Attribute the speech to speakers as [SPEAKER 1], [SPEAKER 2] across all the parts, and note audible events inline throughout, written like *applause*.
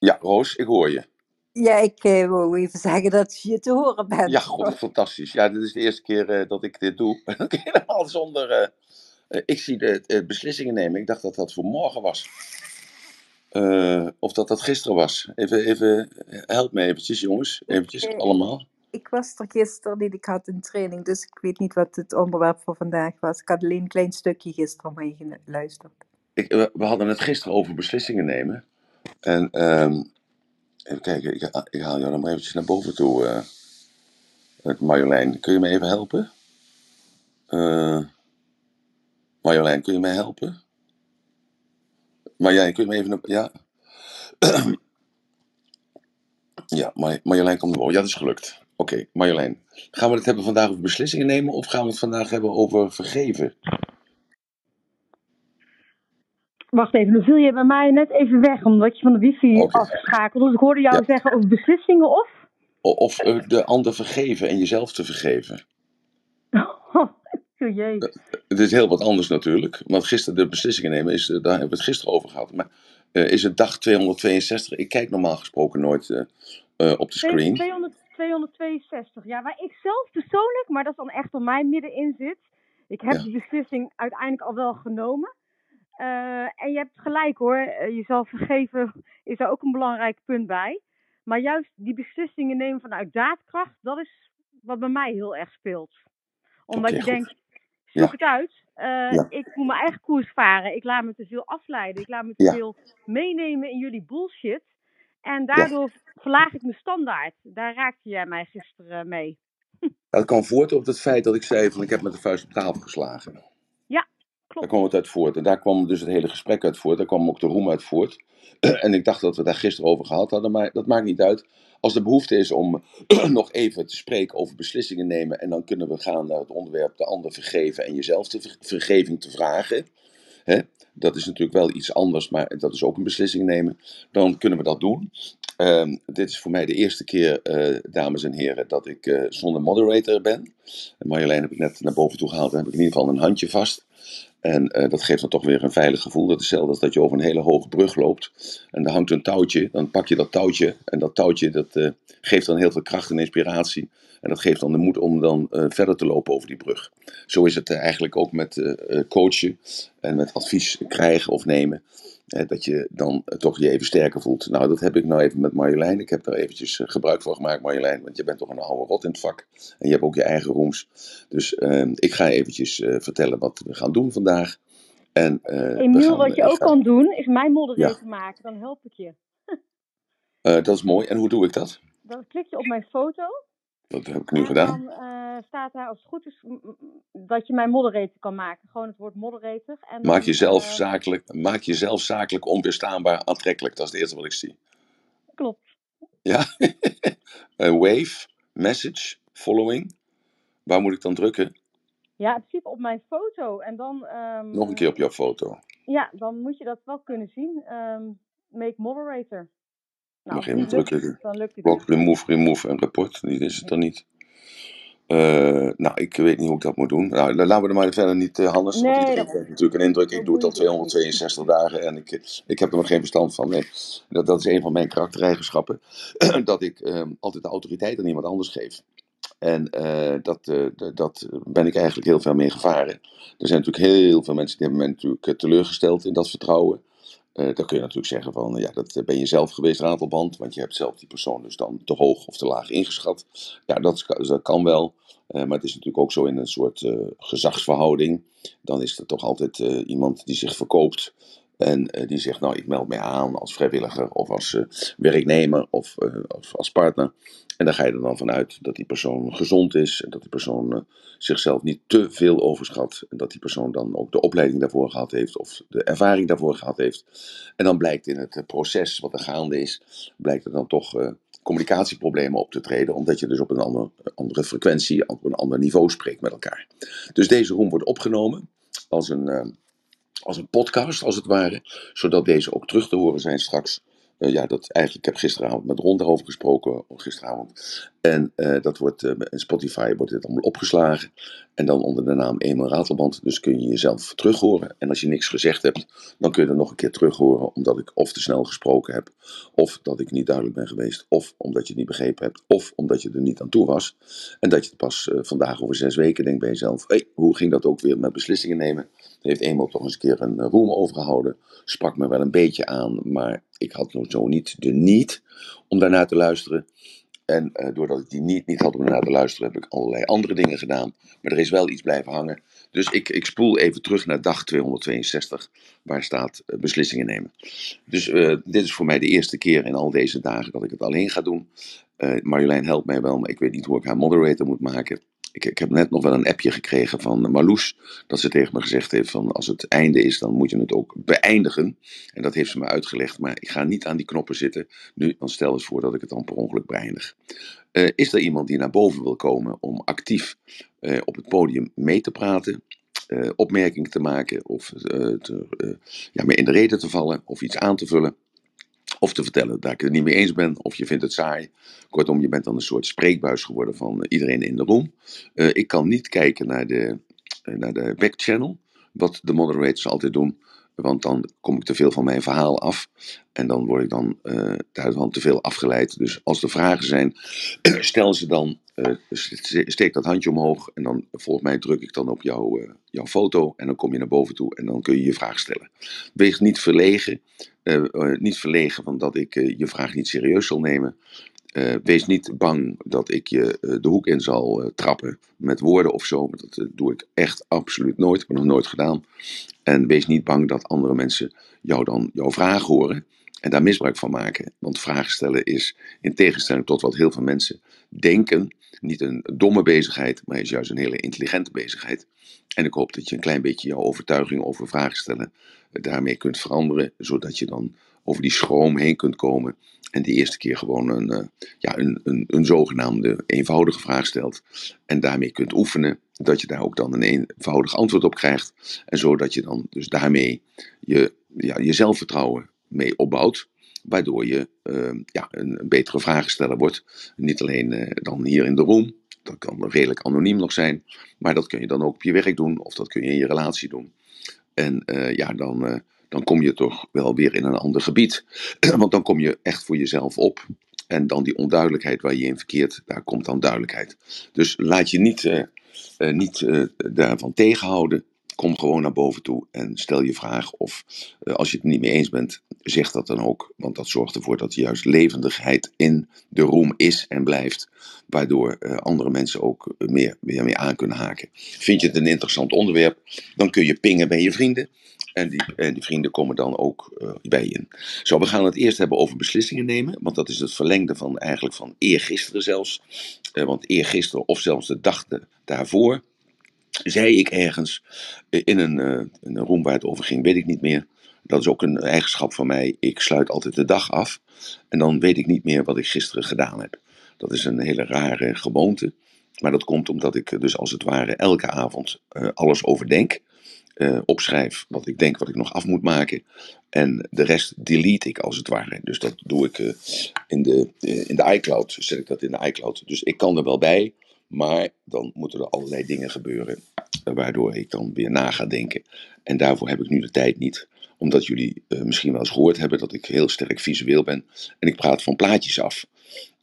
[SPEAKER 1] Ja, Roos, ik hoor je.
[SPEAKER 2] Ja, ik uh, wou even zeggen dat je te horen bent.
[SPEAKER 1] Ja, god, fantastisch. Ja, dit is de eerste keer uh, dat ik dit doe. *laughs* Helemaal zonder... Uh, ik zie de beslissingen nemen. Ik dacht dat dat voor morgen was. of dat dat gisteren was. Even, even, help me eventjes, jongens. Eventjes, allemaal.
[SPEAKER 2] Ik was er gisteren niet. Ik had een training, dus ik weet niet wat het onderwerp voor vandaag was. Ik had alleen een klein stukje gisteren meegeluisterd.
[SPEAKER 1] Ik, we hadden het gisteren over beslissingen nemen. En um, even kijken, ik, ik, haal jou dan maar eventjes naar boven toe. Uh, Marjolein, kun je me even helpen? Uh, Marjolein, kun je mij helpen? Marjolein, kun je me even... Ja? *clears throat* ja, Marjolein komt naar boven. Ja, dat is gelukt. Oké, Marjolein. Gaan we het hebben vandaag over beslissingen nemen of gaan we het vandaag hebben over vergeven?
[SPEAKER 3] Wacht even, dan viel je bij mij net even weg omdat je van de wifi okay. afschakelde. Dus ik hoorde jou zeggen over beslissingen of?
[SPEAKER 1] Of de ander vergeven en jezelf te vergeven. *laughs*
[SPEAKER 3] Oh, jee.
[SPEAKER 1] Het is heel wat anders natuurlijk. Want gisteren de beslissingen nemen, is, daar hebben we het gisteren over gehad. Maar uh, is het dag 262? Ik kijk normaal gesproken nooit uh, uh, op de screen.
[SPEAKER 3] 200, 262, ja, waar ik zelf persoonlijk, maar dat is dan echt op mij middenin zit. Ik heb ja. die beslissing uiteindelijk al wel genomen. Uh, en je hebt gelijk hoor, uh, jezelf vergeven is daar ook een belangrijk punt bij. Maar juist die beslissingen nemen vanuit daadkracht, dat is wat bij mij heel erg speelt. Omdat okay, je denkt, zoek ja. het uit. Uh, ja. Ik moet mijn eigen koers varen. Ik laat me te veel afleiden. Ik laat me te ja. veel meenemen in jullie bullshit. En daardoor verlaag ik mijn standaard. Daar raakte jij mij gisteren mee. *laughs*
[SPEAKER 1] Dat kwam voort op het feit dat ik zei van ik heb met de vuist op tafel geslagen. Daar kwam het uit voort. En daar kwam dus het hele gesprek uit voort. Daar kwam ook de roem uit voort. *clears throat* en ik dacht dat we daar gisteren over gehad hadden, maar dat maakt niet uit. Als er behoefte is om *clears throat* nog even te spreken over beslissingen nemen, en dan kunnen we gaan naar het onderwerp de ander vergeven en jezelf de ver vergeving te vragen. Hè? Dat is natuurlijk wel iets anders, maar dat is ook een beslissing nemen. Dan kunnen we dat doen. Uh, dit is voor mij de eerste keer, uh, dames en heren, dat ik uh, zonder moderator ben. En Marjolein heb ik net naar boven toe gehaald. Dan heb ik in ieder geval een handje vast. En uh, dat geeft dan toch weer een veilig gevoel. Dat is hetzelfde als dat je over een hele hoge brug loopt. En er hangt een touwtje. Dan pak je dat touwtje. En dat touwtje dat, uh, geeft dan heel veel kracht en inspiratie. En dat geeft dan de moed om dan uh, verder te lopen over die brug. Zo is het eigenlijk ook met coachen. En met advies krijgen of nemen. Dat je dan toch je even sterker voelt. Nou, dat heb ik nou even met Marjolein. Ik heb daar eventjes gebruik van gemaakt, Marjolein. Want je bent toch een oude rot in het vak. En je hebt ook je eigen rooms. Dus ehm, ik ga eventjes vertellen wat we gaan doen vandaag. En, uh,
[SPEAKER 3] Emiel, wat je ook gaan... kan doen, is mijn moderator ja. maken. Dan help ik je.
[SPEAKER 1] dat is mooi. En hoe doe ik dat?
[SPEAKER 3] Dan klik je op mijn foto.
[SPEAKER 1] Dat heb ik nu gedaan.
[SPEAKER 3] Dan uh, staat daar, als het goed is, dat je mijn moderator kan maken. Gewoon het woord moderator. En
[SPEAKER 1] maak, jezelf zakelijk, maak jezelf zakelijk onweerstaanbaar aantrekkelijk. Dat is het eerste wat ik zie.
[SPEAKER 3] Klopt.
[SPEAKER 1] Ja? *laughs* wave, message, following. Waar moet ik dan drukken?
[SPEAKER 3] Ja, in principe op mijn foto. En dan. Um,
[SPEAKER 1] Nog een keer op jouw foto.
[SPEAKER 3] Ja, dan moet je dat wel kunnen zien. Um, make moderator.
[SPEAKER 1] Nou, Mag je hem drukken? Dan lukt het. Rock, remove, remove en report. Die is het dan niet. Uh, nou, ik weet niet hoe ik dat moet doen. Nou, laten we er maar verder niet, uh, Hannes.
[SPEAKER 3] Nee,
[SPEAKER 1] want iedereen natuurlijk een indruk. Ik doe het al 262 dagen en ik, ik heb er nog geen verstand van. Nee, dat, dat is een van mijn karaktereigenschappen. *clears throat* dat ik um, altijd de autoriteit aan iemand anders geef. En uh, dat, uh, dat ben ik eigenlijk heel veel mee gevaren. Er zijn natuurlijk heel veel mensen die hebben mij natuurlijk teleurgesteld in dat vertrouwen. Uh, dan kun je natuurlijk zeggen van, ja, dat ben je zelf geweest, ratelband, want je hebt zelf die persoon dus dan te hoog of te laag ingeschat. Ja, dat, dat kan wel, maar het is natuurlijk ook zo in een soort gezagsverhouding. Dan is er toch altijd iemand die zich verkoopt en uh, die zegt, nou, ik meld mij aan als vrijwilliger of als uh, werknemer of, uh, of, als partner. En daar ga je er dan vanuit dat die persoon gezond is. En dat die persoon zichzelf niet te veel overschat. En dat die persoon dan ook de opleiding daarvoor gehad heeft of de ervaring daarvoor gehad heeft. En dan blijkt in het proces wat er gaande is, blijkt er dan toch communicatieproblemen op te treden. Omdat je dus op een ander, andere frequentie, op een ander niveau spreekt met elkaar. Dus deze room wordt opgenomen als een als een podcast, als het ware, zodat deze ook terug te horen zijn straks Uh, ja, dat eigenlijk, ik heb gisteravond met Ron daarover gesproken, gisteravond. En uh, dat wordt, in Spotify wordt dit allemaal opgeslagen. En dan onder de naam Eenmaal Ratelband. Dus kun je jezelf terug horen. En als je niks gezegd hebt, dan kun je er nog een keer terug horen. Omdat ik of te snel gesproken heb. Of dat ik niet duidelijk ben geweest. Of omdat je het niet begrepen hebt. Of omdat je er niet aan toe was. En dat je het pas vandaag over zes weken denkt bij jezelf. Hé, hey, hoe ging dat ook weer met beslissingen nemen? Heeft eenmaal toch eens een keer een roem overgehouden. Sprak me wel een beetje aan, maar ik had nog zo niet de niet om daarnaar te luisteren. En uh, doordat ik die niet, niet had om naar te luisteren, heb ik allerlei andere dingen gedaan. Maar er is wel iets blijven hangen. Dus ik, ik spoel even terug naar dag 262, waar staat uh, beslissingen nemen. Dus dit is voor mij de eerste keer in al deze dagen dat ik het alleen ga doen. Marjolein helpt mij wel, maar ik weet niet hoe ik haar moderator moet maken. Ik, ik, heb net nog wel een appje gekregen van Marloes. Dat ze tegen me gezegd heeft van als het einde is, dan moet je het ook beëindigen. En dat heeft ze me uitgelegd. Maar ik ga niet aan die knoppen zitten. Nu, dan stel eens voor dat ik het dan per ongeluk beëindig. Uh, is er iemand die naar boven wil komen om actief uh, op het podium mee te praten? Opmerkingen te maken of te, ja, me in de reden te vallen of iets aan te vullen? Of te vertellen dat ik het niet mee eens ben, of je vindt het saai. Kortom, je bent dan een soort spreekbuis geworden van iedereen in de room. Uh, ik kan niet kijken naar de, uh, naar de backchannel, wat de moderators altijd doen. Want dan kom ik te veel van mijn verhaal af. En dan word ik dan daarvan te veel afgeleid. Dus als er vragen zijn, *clears throat* stel ze dan. Steek dat handje omhoog. En dan volgens mij druk ik dan op jouw, uh, jouw foto. En dan kom je naar boven toe. En dan kun je je vraag stellen. Wees niet verlegen. Niet verlegen van dat ik je vraag niet serieus zal nemen. Wees niet bang dat ik je de hoek in zal trappen met woorden of zo. Dat doe ik echt absoluut nooit. Heb nog nooit gedaan. En wees niet bang dat andere mensen jou dan jouw vraag horen en daar misbruik van maken. Want vragen stellen is, in tegenstelling tot wat heel veel mensen denken, niet een domme bezigheid, maar is juist een hele intelligente bezigheid. En ik hoop dat je een klein beetje jouw overtuiging over vragen stellen daarmee kunt veranderen, zodat je dan over die schroom heen kunt komen en die eerste keer gewoon een, uh, ja, een, een, een zogenaamde eenvoudige vraag stelt en daarmee kunt oefenen, dat je daar ook dan een eenvoudig antwoord op krijgt en zodat je dan dus daarmee je, ja, je zelfvertrouwen mee opbouwt, waardoor je uh, ja, een, betere vragensteller wordt. Niet alleen dan hier in de room, dat kan redelijk anoniem nog zijn, maar dat kun je dan ook op je werk doen of dat kun je in je relatie doen. En uh, ja, dan dan kom je toch wel weer in een ander gebied. *clears throat* Want dan kom je echt voor jezelf op. En dan die onduidelijkheid waar je in verkeert, daar komt dan duidelijkheid. Dus laat je niet, uh, niet daarvan tegenhouden. Kom gewoon naar boven toe en stel je vraag. Of als je het niet mee eens bent, zeg dat dan ook. Want dat zorgt ervoor dat juist levendigheid in de room is en blijft. Waardoor andere mensen ook meer, meer, meer aan kunnen haken. Vind je het een interessant onderwerp, dan kun je pingen bij je vrienden. En die, en die vrienden komen dan ook uh, bij je. Zo, we gaan het eerst hebben over beslissingen nemen. Want dat is het verlengde van eigenlijk van eergisteren zelfs. Uh, want eergisteren of zelfs de dag daarvoor zei ik ergens uh, in, een, in een room waar het over ging, weet ik niet meer. Dat is ook een eigenschap van mij. Ik sluit altijd de dag af. En dan weet ik niet meer wat ik gisteren gedaan heb. Dat is een hele rare gewoonte. Maar dat komt omdat ik dus als het ware elke avond alles overdenk uh, opschrijf wat ik denk wat ik nog af moet maken. En de rest delete ik als het ware. Dus dat doe ik in, de, in de iCloud. Zet ik dat in de iCloud. Dus ik kan er wel bij. Maar dan moeten er allerlei dingen gebeuren. waardoor ik dan weer na ga denken. En daarvoor heb ik nu de tijd niet. Omdat jullie misschien wel eens gehoord hebben dat ik heel sterk visueel ben. En ik praat van plaatjes af.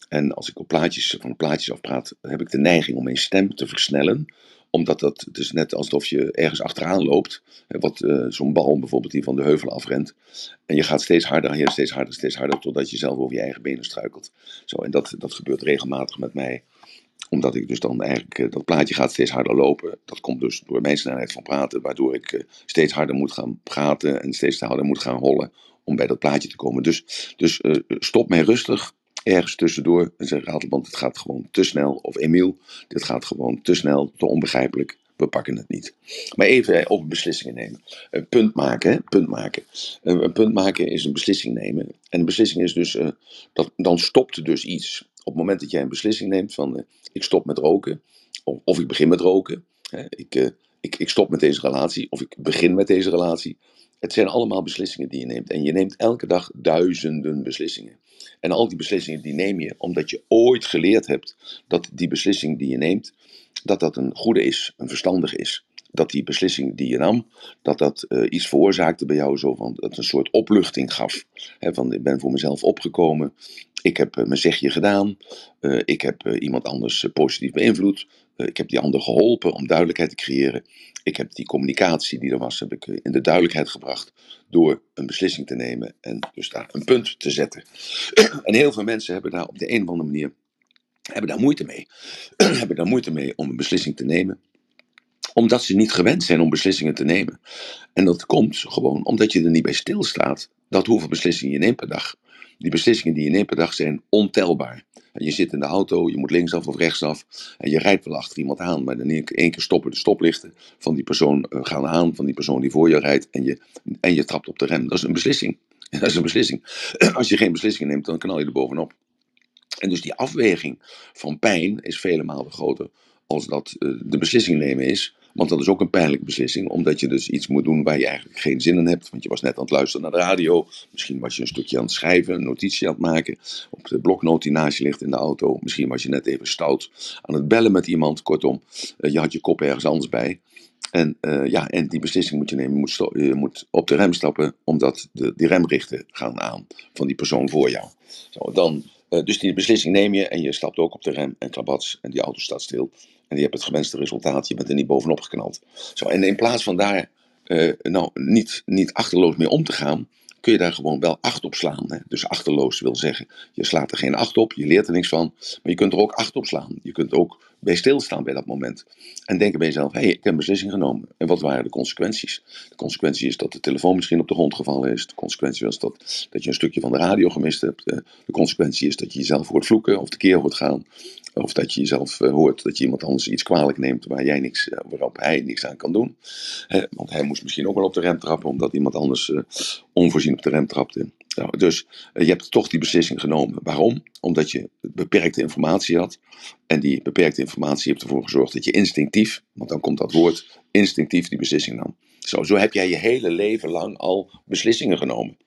[SPEAKER 1] En als ik op plaatjes, van plaatjes af praat, heb ik de neiging om mijn stem te versnellen omdat dat, is net alsof je ergens achteraan loopt. Wat uh, zo'n bal bijvoorbeeld die van de heuvel afrent. En je gaat steeds harder, steeds harder, steeds harder. Totdat je zelf over je eigen benen struikelt. Zo, en dat, dat gebeurt regelmatig met mij. Omdat ik dus dan eigenlijk, uh, dat plaatje gaat steeds harder lopen. Dat komt dus door mijn snelheid van praten. Waardoor ik uh, steeds harder moet gaan praten. En steeds harder moet gaan hollen. Om bij dat plaatje te komen. Dus, dus stop mij rustig ergens tussendoor en zeg Ratelband, het gaat gewoon te snel. Of Emiel, dit gaat gewoon te snel, te onbegrijpelijk. We pakken het niet. Maar even over beslissingen nemen. Een punt maken, hè? punt maken. Een punt maken is een beslissing nemen. En een beslissing is dus, dat, dan stopt dus iets. Op het moment dat jij een beslissing neemt van, uh, ik stop met roken, of, of ik begin met roken. Hè? Ik, uh, ik, ik stop met deze relatie, of ik begin met deze relatie. Het zijn allemaal beslissingen die je neemt. En je neemt elke dag duizenden beslissingen. En al die beslissingen die neem je omdat je ooit geleerd hebt dat die beslissing die je neemt, dat dat een goede is, een verstandig is. Dat die beslissing die je nam, dat dat uh, iets veroorzaakte bij jou, zo van, dat een soort opluchting gaf. Van, ik ben voor mezelf opgekomen, ik heb uh, mijn zegje gedaan, uh, ik heb iemand anders positief beïnvloed, ik heb die ander geholpen om duidelijkheid te creëren. Ik heb die communicatie die er was, heb ik in de duidelijkheid gebracht door een beslissing te nemen en dus daar een punt te zetten. *clears throat* en heel veel mensen hebben daar op de een of andere manier hebben daar moeite mee. *clears throat* hebben daar moeite mee om een beslissing te nemen omdat ze niet gewend zijn om beslissingen te nemen. En dat komt gewoon omdat je er niet bij stilstaat dat hoeveel beslissingen je neemt per dag. Die beslissingen die je neemt per dag zijn ontelbaar. Je zit in de auto, je moet linksaf of rechtsaf. En je rijdt wel achter iemand aan, maar dan één keer stoppen de stoplichten van die persoon uh, gaan aan, van die persoon die voor je rijdt. En je, en je trapt op de rem. Dat is een beslissing. *laughs* Dat is een beslissing. *clears throat* Als je geen beslissingen neemt, dan knal je er bovenop. En dus die afweging van pijn is vele malen groter als dat uh, de beslissing nemen is. Want dat is ook een pijnlijke beslissing, omdat je dus iets moet doen waar je eigenlijk geen zin in hebt. Want je was net aan het luisteren naar de radio, misschien was je een stukje aan het schrijven, een notitie aan het maken, op de bloknoot die naast je ligt in de auto. Misschien was je net even stout aan het bellen met iemand. Kortom, uh, je had je kop ergens anders bij. En, uh, ja, en die beslissing moet je nemen. Je moet, op de rem stappen, omdat de, die remrichten gaan aan van die persoon voor jou. Zo, dan uh, dus die beslissing neem je en je stapt ook op de rem en klabats en die auto staat stil. En je hebt het gewenste resultaat, je bent er niet bovenop geknald. Zo, en in plaats van daar uh, nou, niet, niet achterloos mee om te gaan, kun je daar gewoon wel acht op slaan. Hè? Dus achterloos wil zeggen, je slaat er geen acht op, je leert er niks van, maar je kunt er ook acht op slaan. Je kunt ook bij stilstaan bij dat moment. En denken bij jezelf, hé, hey, ik heb een beslissing genomen. En wat waren de consequenties? De consequentie is dat de telefoon misschien op de grond gevallen is. De consequentie was dat, dat je een stukje van de radio gemist hebt. De consequentie is dat je jezelf hoort vloeken of de keer hoort gaan. Of dat je jezelf uh, hoort dat je iemand anders iets kwalijk neemt waar jij niks, uh, waarop hij niks aan kan doen. Want hij moest misschien ook wel op de rem trappen omdat iemand anders onvoorzien op de rem trapte. Nou, dus je hebt toch die beslissing genomen. Waarom? Omdat je beperkte informatie had. En die beperkte informatie heeft ervoor gezorgd dat je instinctief, want dan komt dat woord, instinctief die beslissing nam. Zo, zo heb jij je hele leven lang al beslissingen genomen.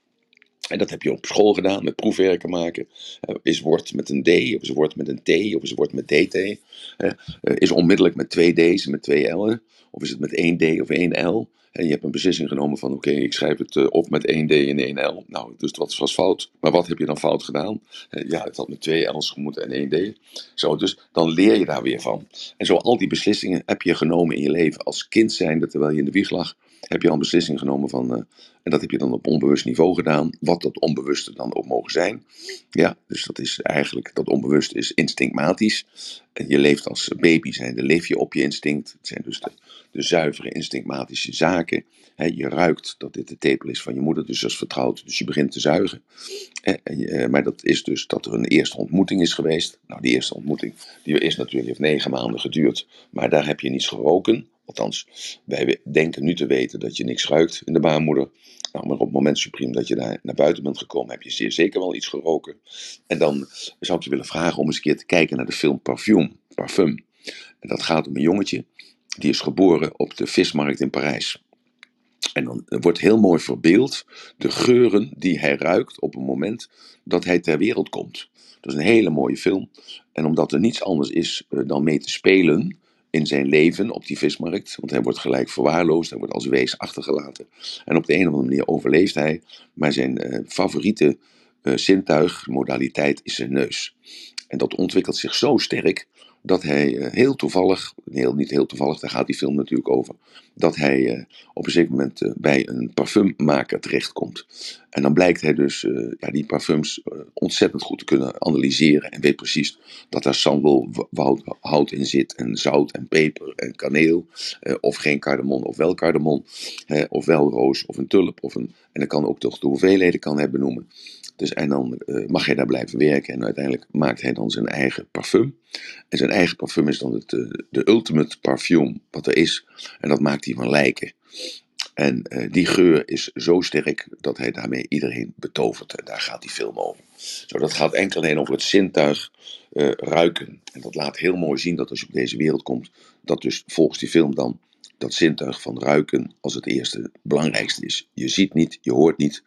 [SPEAKER 1] En dat heb je op school gedaan, met proefwerken maken. Uh, is woord met een D, of is woord met een T, of is woord met DT. Uh, is onmiddellijk met twee D's en met twee L'en. Of is het met één D of één L. En je hebt een beslissing genomen van oké, ik schrijf het uh, op met één D en één L. Nou, dus wat was fout. Maar wat heb je dan fout gedaan? Ja, het had met twee L's gemoeten en één D. Zo, dus dan leer je daar weer van. En zo al die beslissingen heb je genomen in je leven. Als kind zijnde, terwijl je in de wieg lag, heb je al een beslissing genomen van, uh, en dat heb je dan op onbewust niveau gedaan, wat dat onbewuste dan ook mogen zijn. Ja, dus dat is eigenlijk, dat onbewust is instinctmatisch. En je leeft als baby zijnde, leef je op je instinct. Het zijn dus de, de zuivere instinctmatische zaken. He, je ruikt dat dit de tepel is van je moeder, dus dat is vertrouwd. Dus je begint te zuigen. Eh, maar dat is dus dat er een eerste ontmoeting is geweest. Nou, die eerste ontmoeting die is natuurlijk heeft negen maanden geduurd. Maar daar heb je niets geroken. Althans, wij denken nu te weten dat je niks ruikt in de baarmoeder. Nou, maar op het moment supreme dat je daar naar buiten bent gekomen, heb je zeer zeker wel iets geroken. En dan zou ik je willen vragen om eens een keer te kijken naar de film Parfum. Parfum. En dat gaat om een jongetje, die is geboren op de vismarkt in Parijs. En dan wordt heel mooi verbeeld de geuren die hij ruikt op het moment dat hij ter wereld komt. Dat is een hele mooie film. En omdat er niets anders is dan mee te spelen, in zijn leven op die vismarkt. Want hij wordt gelijk verwaarloosd, hij wordt als wees achtergelaten. En op de een of andere manier overleeft hij, maar zijn uh, favoriete uh, modaliteit, is zijn neus. En dat ontwikkelt zich zo sterk dat hij uh, heel toevallig, heel, niet heel toevallig, daar gaat die film natuurlijk over, dat hij uh, op een zeker moment uh, bij een parfummaker terechtkomt. En dan blijkt hij dus ja, die parfums ontzettend goed te kunnen analyseren en weet precies dat daar sandelhout in zit en zout en peper en kaneel, of geen cardamon of wel cardamon, of wel roos of een tulp. Of een, en dan kan ook toch de hoeveelheden kan hij benoemen. Dus, en dan uh, mag hij daar blijven werken en uiteindelijk maakt hij dan zijn eigen parfum. En zijn eigen parfum is dan het, uh, de ultimate parfum wat er is. En dat maakt hij van lijken. En uh, die geur is zo sterk dat hij daarmee iedereen betovert. En daar gaat die film over. Zo, dat gaat enkel alleen over het zintuig ruiken. En dat laat heel mooi zien dat als je op deze wereld komt, dat dus volgens die film dan dat zintuig van ruiken als het eerste belangrijkste is. Je ziet niet, je hoort niet,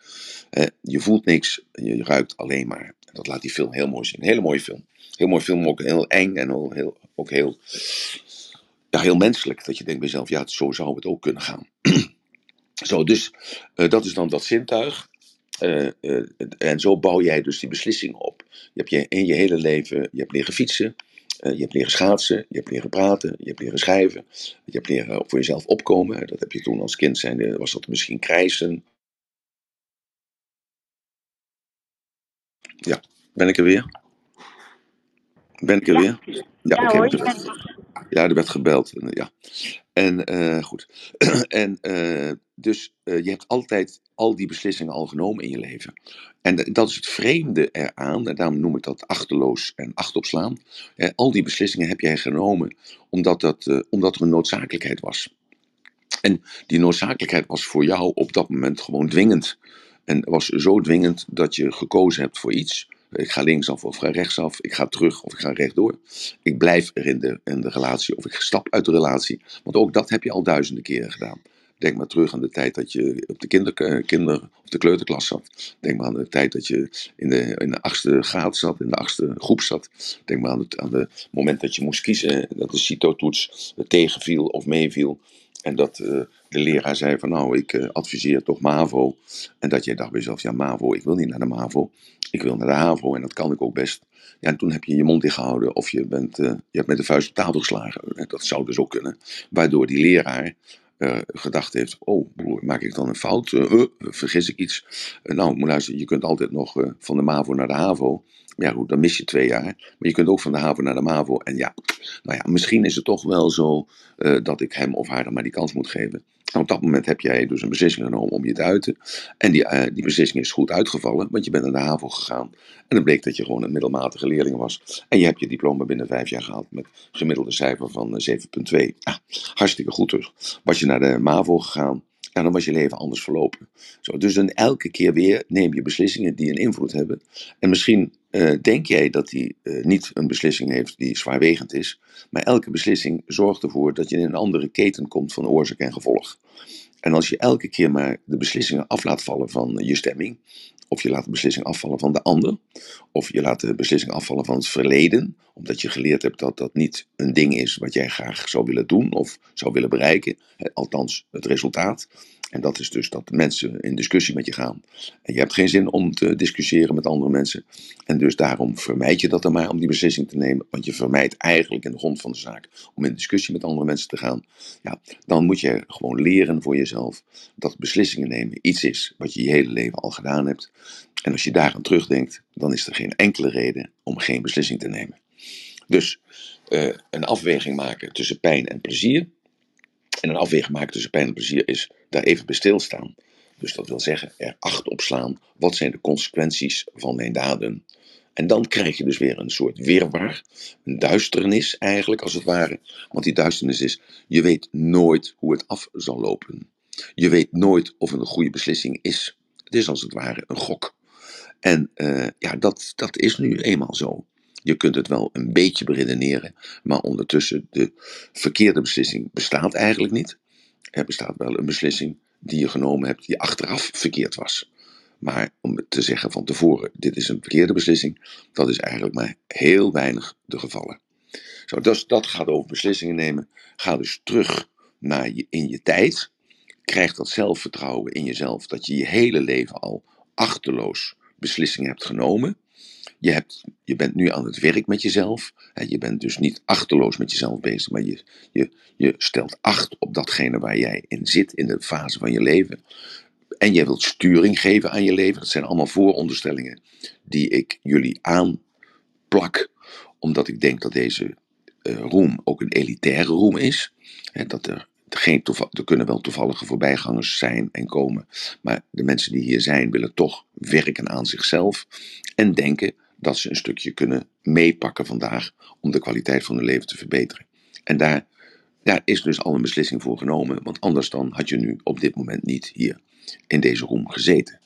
[SPEAKER 1] je voelt niks, je ruikt alleen maar. Dat laat die film heel mooi zien. Een hele mooie film. Heel mooi film, ook heel eng en ook heel, ja, heel menselijk. Dat je denkt bij jezelf, ja, zo zou het ook kunnen gaan. *clears throat* zo, dus uh, dat is dan dat zintuig. Uh, uh, en zo bouw jij dus die beslissing op. Je hebt je, in je hele leven, je hebt leren fietsen, je hebt leren schaatsen, je hebt leren praten, je hebt leren schrijven, je hebt leren voor jezelf opkomen. Dat heb je toen als kind zijn, was dat misschien krijsen. Ja, ben ik er weer? Ben ik er
[SPEAKER 3] Ja.
[SPEAKER 1] weer? Ja,
[SPEAKER 3] Ja,
[SPEAKER 1] oké. Ja, er werd gebeld. en, Ja. En eh, goed. *clears throat* en eh, dus eh, je hebt altijd al die beslissingen al genomen in je leven. En dat is het vreemde eraan. En daarom noem ik dat achterloos en achtopslaan. Eh, al die beslissingen heb jij genomen omdat, dat, eh, omdat er een noodzakelijkheid was. En die noodzakelijkheid was voor jou op dat moment gewoon dwingend. En was zo dwingend dat je gekozen hebt voor iets. Ik ga linksaf of ga rechtsaf. Ik ga terug of ik ga rechtdoor. Ik blijf er in de, in de relatie of ik stap uit de relatie. Want ook dat heb je al duizenden keren gedaan. Denk maar terug aan de tijd dat je op de kinder, eh, of de kleuterklas zat. Denk maar aan de tijd dat je in de, in de achtste graad zat, in de achtste groep zat. Denk maar aan het, aan het moment dat je moest kiezen, dat de CITO-toets tegenviel of meeviel. En dat eh, de leraar zei van nou, ik eh, adviseer toch MAVO. En dat jij dacht bij jezelf, ja MAVO, ik wil niet naar de MAVO. Ik wil naar de HAVO en dat kan ik ook best. Ja, en toen heb je je mond dicht gehouden of je, bent, eh, je hebt met de vuist op tafel geslagen. Eh, Dat zou dus ook kunnen. Waardoor die leraar gedacht heeft, oh maak ik dan een fout? Eh, vergis ik iets? Nou, moet je kunt altijd nog van de MAVO naar de HAVO. Ja goed, dan mis je twee jaar. Maar je kunt ook van de HAVO naar de MAVO. En ja, nou ja, misschien is het toch wel zo eh, dat ik hem of haar dan maar die kans moet geven. En op dat moment heb jij dus een beslissing genomen om je te uiten. En die, eh, die beslissing is goed uitgevallen, want je bent naar de HAVO gegaan. En dan bleek dat je gewoon een middelmatige leerling was. En je hebt je diploma binnen vijf jaar gehaald met gemiddelde cijfer van eh, 7,2. Ah, hartstikke goed terug. Was je naar de MAVO gegaan, ja, dan was je leven anders verlopen. Zo, dus dan elke keer weer neem je beslissingen die een invloed hebben. En misschien eh, denk jij dat die eh, niet een beslissing heeft die zwaarwegend is. Maar elke beslissing zorgt ervoor dat je in een andere keten komt van oorzaak en gevolg. En als je elke keer maar de beslissingen af laat vallen van je stemming, of je laat de beslissing afvallen van de ander, of je laat de beslissing afvallen van het verleden, omdat je geleerd hebt dat dat niet een ding is wat jij graag zou willen doen of zou willen bereiken, althans het resultaat. En dat is dus dat mensen in discussie met je gaan. En je hebt geen zin om te discussiëren met andere mensen. En dus daarom vermijd je dat dan maar om die beslissing te nemen. Want je vermijdt eigenlijk in de grond van de zaak om in discussie met andere mensen te gaan. Ja, dan moet je gewoon leren voor jezelf dat beslissingen nemen iets is wat je je hele leven al gedaan hebt. En als je daaraan terugdenkt, dan is er geen enkele reden om geen beslissing te nemen. Dus eh, een afweging maken tussen pijn en plezier. En een afweging maken tussen pijn en plezier is daar even bij stilstaan. Dus dat wil zeggen, er acht op slaan. Wat zijn de consequenties van mijn daden? En dan krijg je dus weer een soort weerwar, een duisternis eigenlijk als het ware. Want die duisternis is, je weet nooit hoe het af zal lopen. Je weet nooit of het een goede beslissing is. Het is als het ware een gok. En uh, ja, dat, dat is nu eenmaal zo. Je kunt het wel een beetje beredeneren, maar ondertussen de verkeerde beslissing bestaat eigenlijk niet. Er bestaat wel een beslissing die je genomen hebt die achteraf verkeerd was. Maar om te zeggen van tevoren, dit is een verkeerde beslissing, dat is eigenlijk maar heel weinig de gevallen. Zo, dus dat gaat over beslissingen nemen. Ga dus terug naar je, in je tijd. Krijg dat zelfvertrouwen in jezelf, dat je je hele leven al achterloos beslissingen hebt genomen. Je, hebt, je bent nu aan het werk met jezelf. Je bent dus niet achterloos met jezelf bezig, maar je, je, je stelt acht op datgene waar jij in zit in de fase van je leven. En jij wilt sturing geven aan je leven. Dat zijn allemaal vooronderstellingen die ik jullie aanplak, omdat ik denk dat deze uh, roem ook een elitaire roem is. Hè, dat er, geen toeval, er kunnen wel toevallige voorbijgangers zijn en komen, maar de mensen die hier zijn willen toch werken aan zichzelf en denken dat ze een stukje kunnen meepakken vandaag om de kwaliteit van hun leven te verbeteren. En daar, daar is dus al een beslissing voor genomen, want anders dan had je nu op dit moment niet hier in deze room gezeten.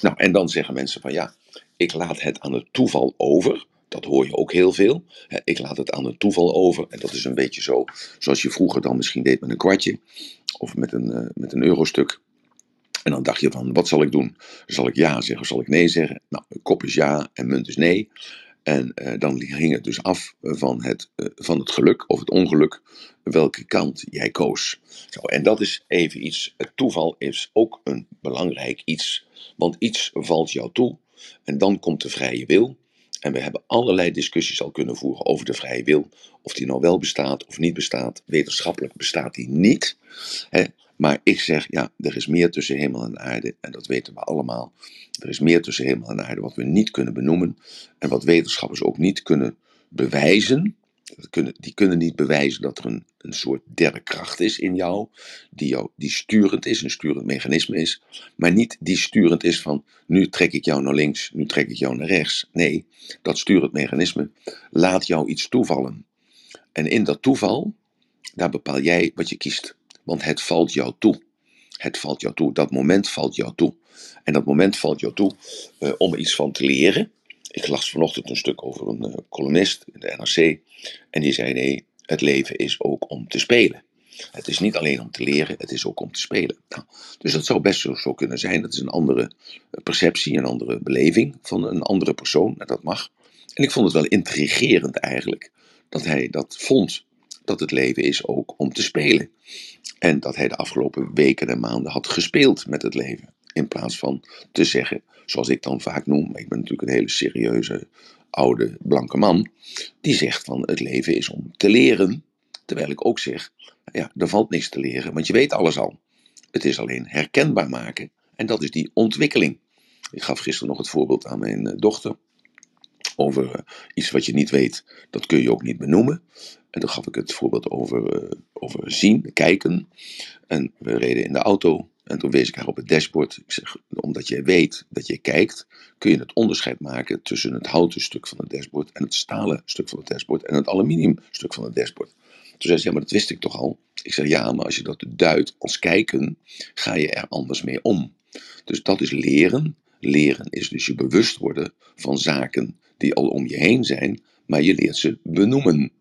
[SPEAKER 1] Nou, en dan zeggen mensen van ja, ik laat het aan het toeval over Dat hoor je ook heel veel. Ik laat het aan het toeval over. En dat is een beetje zo zoals je vroeger dan misschien deed met een kwartje. Of met een, uh, met een eurostuk. En dan dacht je van, wat zal ik doen? Zal ik ja zeggen of zal ik nee zeggen? Nou, kop is ja en munt is nee. En uh, dan hing het dus af van het, van het geluk of het ongeluk, welke kant jij koos. Zo, en dat is even iets, het toeval is ook een belangrijk iets, want iets valt jou toe en dan komt de vrije wil. En we hebben allerlei discussies al kunnen voeren over de vrije wil. Of die nou wel bestaat of niet bestaat. Wetenschappelijk bestaat die niet. Hè? Maar ik zeg, ja, er is meer tussen hemel en aarde. En dat weten we allemaal. Er is meer tussen hemel en aarde wat we niet kunnen benoemen. En wat wetenschappers ook niet kunnen bewijzen. Die kunnen niet bewijzen dat er een, een soort derde kracht is in jou die, jou. die sturend is, een sturend mechanisme is. Maar niet die sturend is van nu trek ik jou naar links, nu trek ik jou naar rechts. Nee, dat sturend mechanisme laat jou iets toevallen. En in dat toeval, daar bepaal jij wat je kiest. Want het valt jou toe. Het valt jou toe. Dat moment valt jou toe. En dat moment valt jou toe uh, om iets van te leren. Ik las vanochtend een stuk over een uh, columnist in de NRC. En die zei: nee, het leven is ook om te spelen. Het is niet alleen om te leren, het is ook om te spelen. Nou, dus dat zou best zo, kunnen zijn. Dat is een andere perceptie, een andere beleving van een andere persoon. Dat mag. En ik vond het wel intrigerend eigenlijk dat hij dat vond. Dat het leven is ook om te spelen. En dat hij de afgelopen weken en maanden had gespeeld met het leven. In plaats van te zeggen, zoals ik dan vaak noem, ik ben natuurlijk een hele serieuze oude blanke man, die zegt van het leven is om te leren. Terwijl ik ook zeg, ja, er valt niks te leren, want je weet alles al. Het is alleen herkenbaar maken en dat is die ontwikkeling. Ik gaf gisteren nog het voorbeeld aan mijn eh, dochter over uh, iets wat je niet weet, dat kun je ook niet benoemen. En dan gaf ik het voorbeeld over, uh, over zien, kijken. En we reden in de auto en toen wees ik haar op het dashboard. Ik zeg, omdat jij weet dat je kijkt, kun je het onderscheid maken tussen het houten stuk van het dashboard en het stalen stuk van het dashboard en het aluminium stuk van het dashboard. Toen zei ze, ja, maar dat wist ik toch al? Ik zeg, ja, maar als je dat duidt als kijken, ga je er anders mee om. Dus dat is leren. Leren is dus je bewust worden van zaken die al om je heen zijn, maar je leert ze benoemen.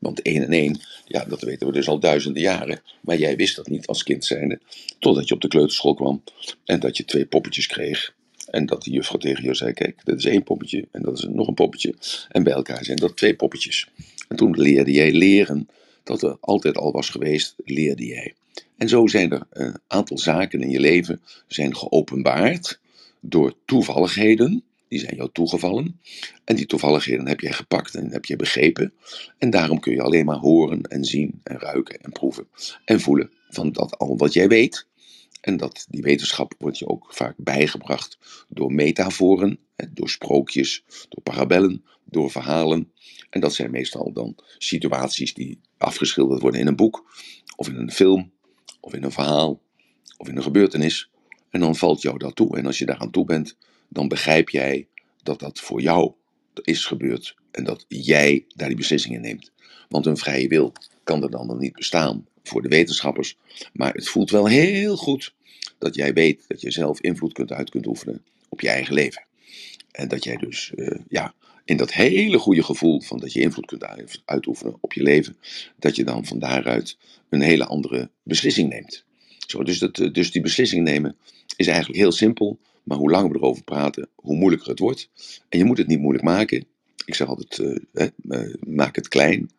[SPEAKER 1] Want 1 en 1, ja, dat weten we dus al duizenden jaren. Maar jij wist dat niet als kind zijnde. Totdat je op de kleuterschool kwam en dat je twee poppetjes kreeg. En dat de juffrouw tegen jou zei: Kijk, dat is één poppetje en dat is nog een poppetje. En bij elkaar zijn dat twee poppetjes. En toen leerde jij leren dat er altijd al was geweest, leerde jij. En zo zijn er een aantal zaken in je leven zijn geopenbaard door toevalligheden die zijn jou toegevallen. En die toevalligheden heb jij gepakt en heb je begrepen. En daarom kun je alleen maar horen en zien en ruiken en proeven en voelen van dat al wat jij weet. En dat die wetenschap wordt je ook vaak bijgebracht door metaforen, door sprookjes, door parabellen, door verhalen. En dat zijn meestal dan situaties die afgeschilderd worden in een boek, of in een film, of in een verhaal, of in een gebeurtenis. En dan valt jou dat toe. En als je daaraan toe bent, dan begrijp jij dat dat voor jou is gebeurd en dat jij daar die beslissingen neemt. Want een vrije wil kan er dan nog niet bestaan voor de wetenschappers, maar het voelt wel heel goed dat jij weet dat je zelf invloed kunt uit kunt oefenen op je eigen leven. En dat jij dus uh, ja, in dat hele goede gevoel van dat je invloed kunt uitoefenen op je leven, dat je dan van daaruit een hele andere beslissing neemt. Zo, dus, dat, eh, dus die beslissing nemen is eigenlijk heel simpel. Maar hoe langer we erover praten, hoe moeilijker het wordt. En je moet het niet moeilijk maken. Ik zeg altijd, uh, uh, maak het klein.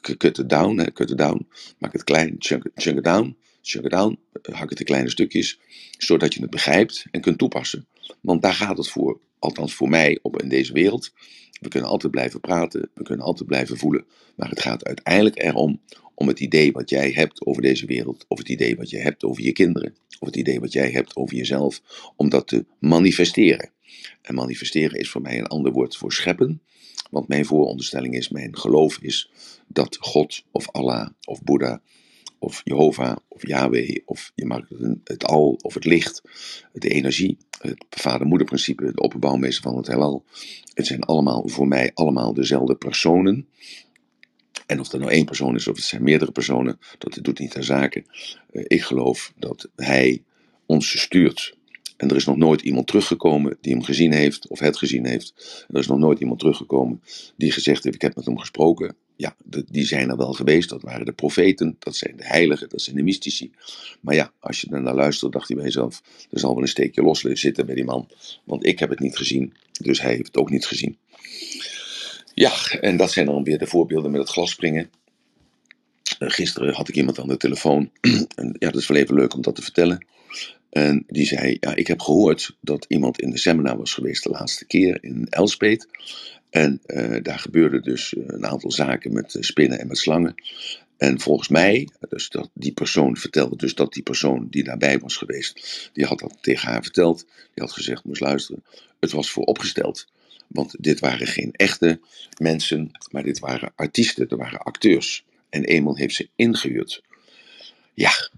[SPEAKER 1] Cut it down, cut it down. Maak het klein, chunk, chunk it down. Chunk it down, hak het in kleine stukjes. Zodat je het begrijpt en kunt toepassen. Want daar gaat het voor, althans voor mij, op in deze wereld. We kunnen altijd blijven praten, we kunnen altijd blijven voelen. Maar het gaat uiteindelijk erom om het idee wat jij hebt over deze wereld, of het idee wat je hebt over je kinderen, of het idee wat jij hebt over jezelf, om dat te manifesteren. En manifesteren is voor mij een ander woord voor scheppen. Want mijn vooronderstelling is, mijn geloof is dat God of Allah of Boeddha of Jehovah of Yahweh of je mag het al of het licht, de energie, het vader-moeder-principe, de opperbouwmeester van het heelal. Het zijn allemaal voor mij allemaal dezelfde personen. En of er nou één persoon is of het zijn meerdere personen, dat doet niet ter zake. Uh, ik geloof dat hij ons stuurt En er is nog nooit iemand teruggekomen die hem gezien heeft of het gezien heeft. er is nog nooit iemand teruggekomen die gezegd heeft: Ik heb met hem gesproken. Ja, die zijn er wel geweest. Dat waren de profeten, dat zijn de heiligen, dat zijn de mystici. Maar ja, als je naar luistert, dacht hij bij jezelf: Er zal wel een steekje los zitten bij die man. Want ik heb het niet gezien, dus hij heeft het ook niet gezien. Ja, en dat zijn dan weer de voorbeelden met het glasspringen. Uh, gisteren had ik iemand aan de telefoon. *clears throat* en ja, dat is wel even leuk om dat te vertellen. En die zei: Ja, ik heb gehoord dat iemand in de seminar was geweest de laatste keer in Elspet. En uh, daar gebeurde dus eh, een aantal zaken met spinnen en met slangen. En volgens mij, dus dat die persoon vertelde dus dat die persoon die daarbij was geweest, die had dat tegen haar verteld. Die had gezegd: Moest luisteren, het was vooropgesteld. Want dit waren geen echte mensen, maar dit waren artiesten, er waren acteurs. En Emel heeft ze ingehuurd. Ja,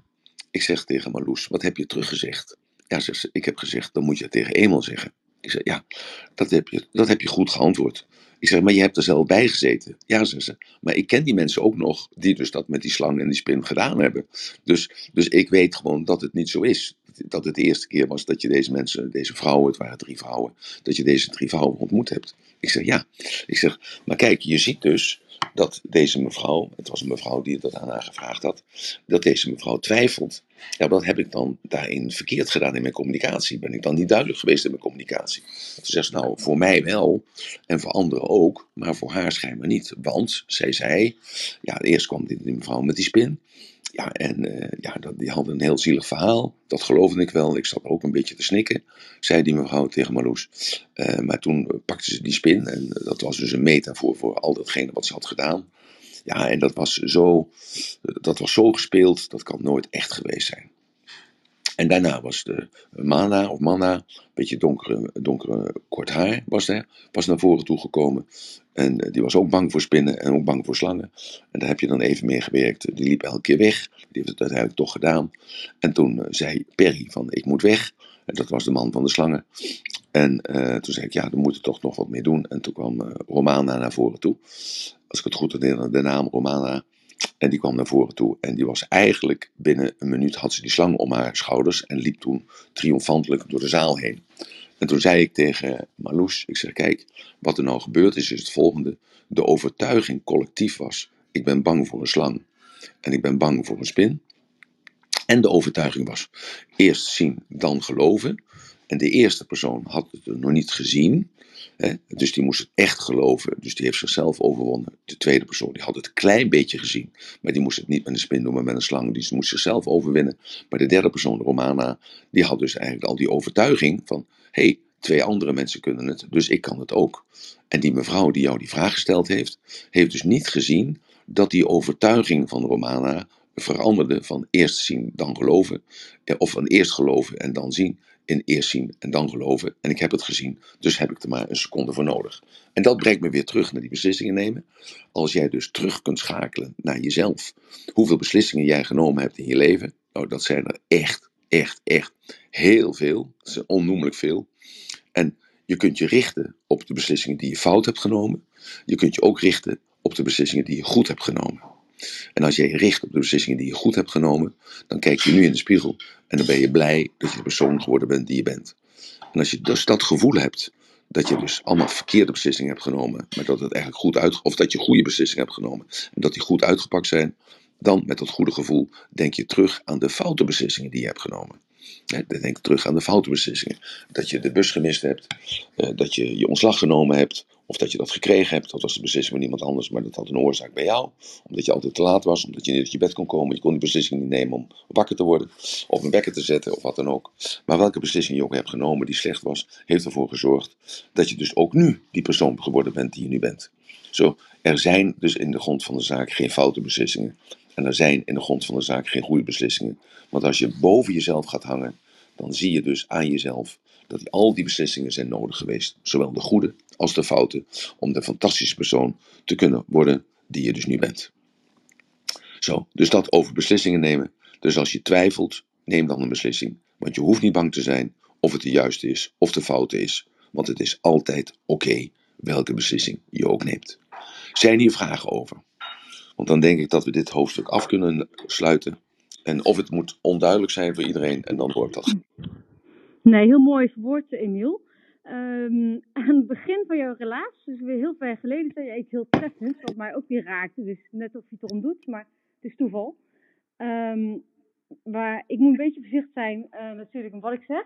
[SPEAKER 1] ik zeg tegen Marloes, wat heb je teruggezegd? Ja, zegt ze, ik heb gezegd, dan moet je het tegen Emel zeggen. Ik zeg, ja, dat heb, je, dat heb je goed geantwoord. Ik zeg, maar je hebt er zelf bij gezeten. Ja, zegt ze, maar ik ken die mensen ook nog, die dus dat met die slang en die spin gedaan hebben. Dus, dus ik weet gewoon dat het niet zo is. Dat het de eerste keer was dat je deze mensen, deze vrouwen, het waren drie vrouwen, dat je deze drie vrouwen ontmoet hebt. Ik zeg, ja. Ik zeg, maar kijk, je ziet dus dat deze mevrouw, het was een mevrouw die dat aan haar gevraagd had, dat deze mevrouw twijfelt. Ja, wat heb ik dan daarin verkeerd gedaan in mijn communicatie? Ben ik dan niet duidelijk geweest in mijn communicatie? Ze zegt, nou, voor mij wel en voor anderen ook, maar voor haar schijnbaar niet. Want, zij zei, ja, eerst kwam die mevrouw met die spin. Ja, en uh, ja, dat, die had een heel zielig verhaal. Dat geloofde ik wel. Ik zat ook een beetje te snikken, zei die mevrouw tegen Marloes. Uh, maar toen pakte ze die spin. En dat was dus een metafoor voor al datgene wat ze had gedaan. Ja, en dat was zo, dat was zo gespeeld, dat kan nooit echt geweest zijn. En daarna was de Mana of Manna, een beetje donkere, donkere kort haar, was er, was naar voren toe gekomen. En eh, die was ook bang voor spinnen en ook bang voor slangen. En daar heb je dan even mee gewerkt. Die liep elke keer weg. Die heeft het uiteindelijk toch gedaan. En toen uh, zei Perry van ik moet weg. En dat was de man van de slangen. En uh, toen zei ik ja, dan moet er toch nog wat mee doen. En toen kwam Romana naar voren toe. Als ik het goed herinner, de naam Romana. En die kwam naar voren toe. En die was eigenlijk binnen een minuut had ze die slang om haar schouders. En liep toen triomfantelijk door de zaal heen. En toen zei ik tegen Marloes, ik zeg kijk, wat er nou gebeurd is, is het volgende. De overtuiging collectief was, ik ben bang voor een slang en ik ben bang voor een spin. En de overtuiging was, eerst zien, dan geloven. En de eerste persoon had het nog niet gezien. Dus die moest het echt geloven. Dus die heeft zichzelf overwonnen. De tweede persoon die had het een klein beetje gezien. Maar die moest het niet met een spin doen, maar met een slang. Die moest zichzelf overwinnen. Maar de derde persoon, Romana, die had dus eigenlijk al die overtuiging van... hey, twee andere mensen kunnen het, dus ik kan het ook. En die mevrouw die jou die vraag gesteld heeft, heeft dus niet gezien dat die overtuiging van Romana veranderde van eerst zien, dan geloven. Eh, of van eerst geloven en dan zien in eerst zien en dan geloven. En ik heb het gezien, dus heb ik er maar een seconde voor nodig. En dat brengt me weer terug naar die beslissingen nemen. Als jij dus terug kunt schakelen naar jezelf, hoeveel beslissingen jij genomen hebt in je leven, nou dat zijn er echt, echt, echt heel veel. Dat onnoemelijk veel. En je kunt je richten op de beslissingen die je fout hebt genomen. Je kunt je ook richten op de beslissingen die je goed hebt genomen. En als je je richt op de beslissingen die je goed hebt genomen, dan kijk je nu in de spiegel en dan ben je blij dat je de persoon geworden bent die je bent. En als je dus dat gevoel hebt, dat je dus allemaal verkeerde beslissingen hebt genomen, maar dat het eigenlijk goed uit, of dat je goede beslissingen hebt genomen en dat die goed uitgepakt zijn, dan met dat goede gevoel denk je terug aan de foute beslissingen die je hebt genomen. Denk terug aan de foute beslissingen. Dat je de bus gemist hebt, eh, dat je je ontslag genomen hebt, of dat je dat gekregen hebt. Dat was de beslissing van iemand anders, maar dat had een oorzaak bij jou. Omdat je altijd te laat was, omdat je niet uit je bed kon komen. Je kon die beslissing niet nemen om wakker te worden, of een wekker te zetten, of wat dan ook. Maar welke beslissing je ook hebt genomen die slecht was, heeft ervoor gezorgd dat je dus ook nu die persoon geworden bent die je nu bent. Zo, er zijn dus in de grond van de zaak geen foute beslissingen. En er zijn in de grond van de zaak geen goede beslissingen. Want als je boven jezelf gaat hangen, dan zie je dus aan jezelf dat al die beslissingen zijn nodig geweest. Zowel de goede als de foute. Om de fantastische persoon te kunnen worden die je dus nu bent. Zo, dus dat over beslissingen nemen. Dus als je twijfelt, neem dan een beslissing. Want je hoeft niet bang te zijn of het de juiste is of de foute is. Want het is altijd oké welke beslissing je ook neemt. Zijn hier vragen over? Want dan denk ik dat we dit hoofdstuk af kunnen sluiten. En of het moet onduidelijk zijn voor iedereen en dan wordt dat.
[SPEAKER 3] Nee, heel mooi verwoord, Emiel. Ehm, aan het begin van jouw relatie, dus weer heel ver geleden, zei je iets heel treffends, wat mij ook weer raakte. Dus net of je het erom doet, maar het is toeval. Um, maar ik moet een beetje voorzichtig zijn uh, natuurlijk met wat ik zeg.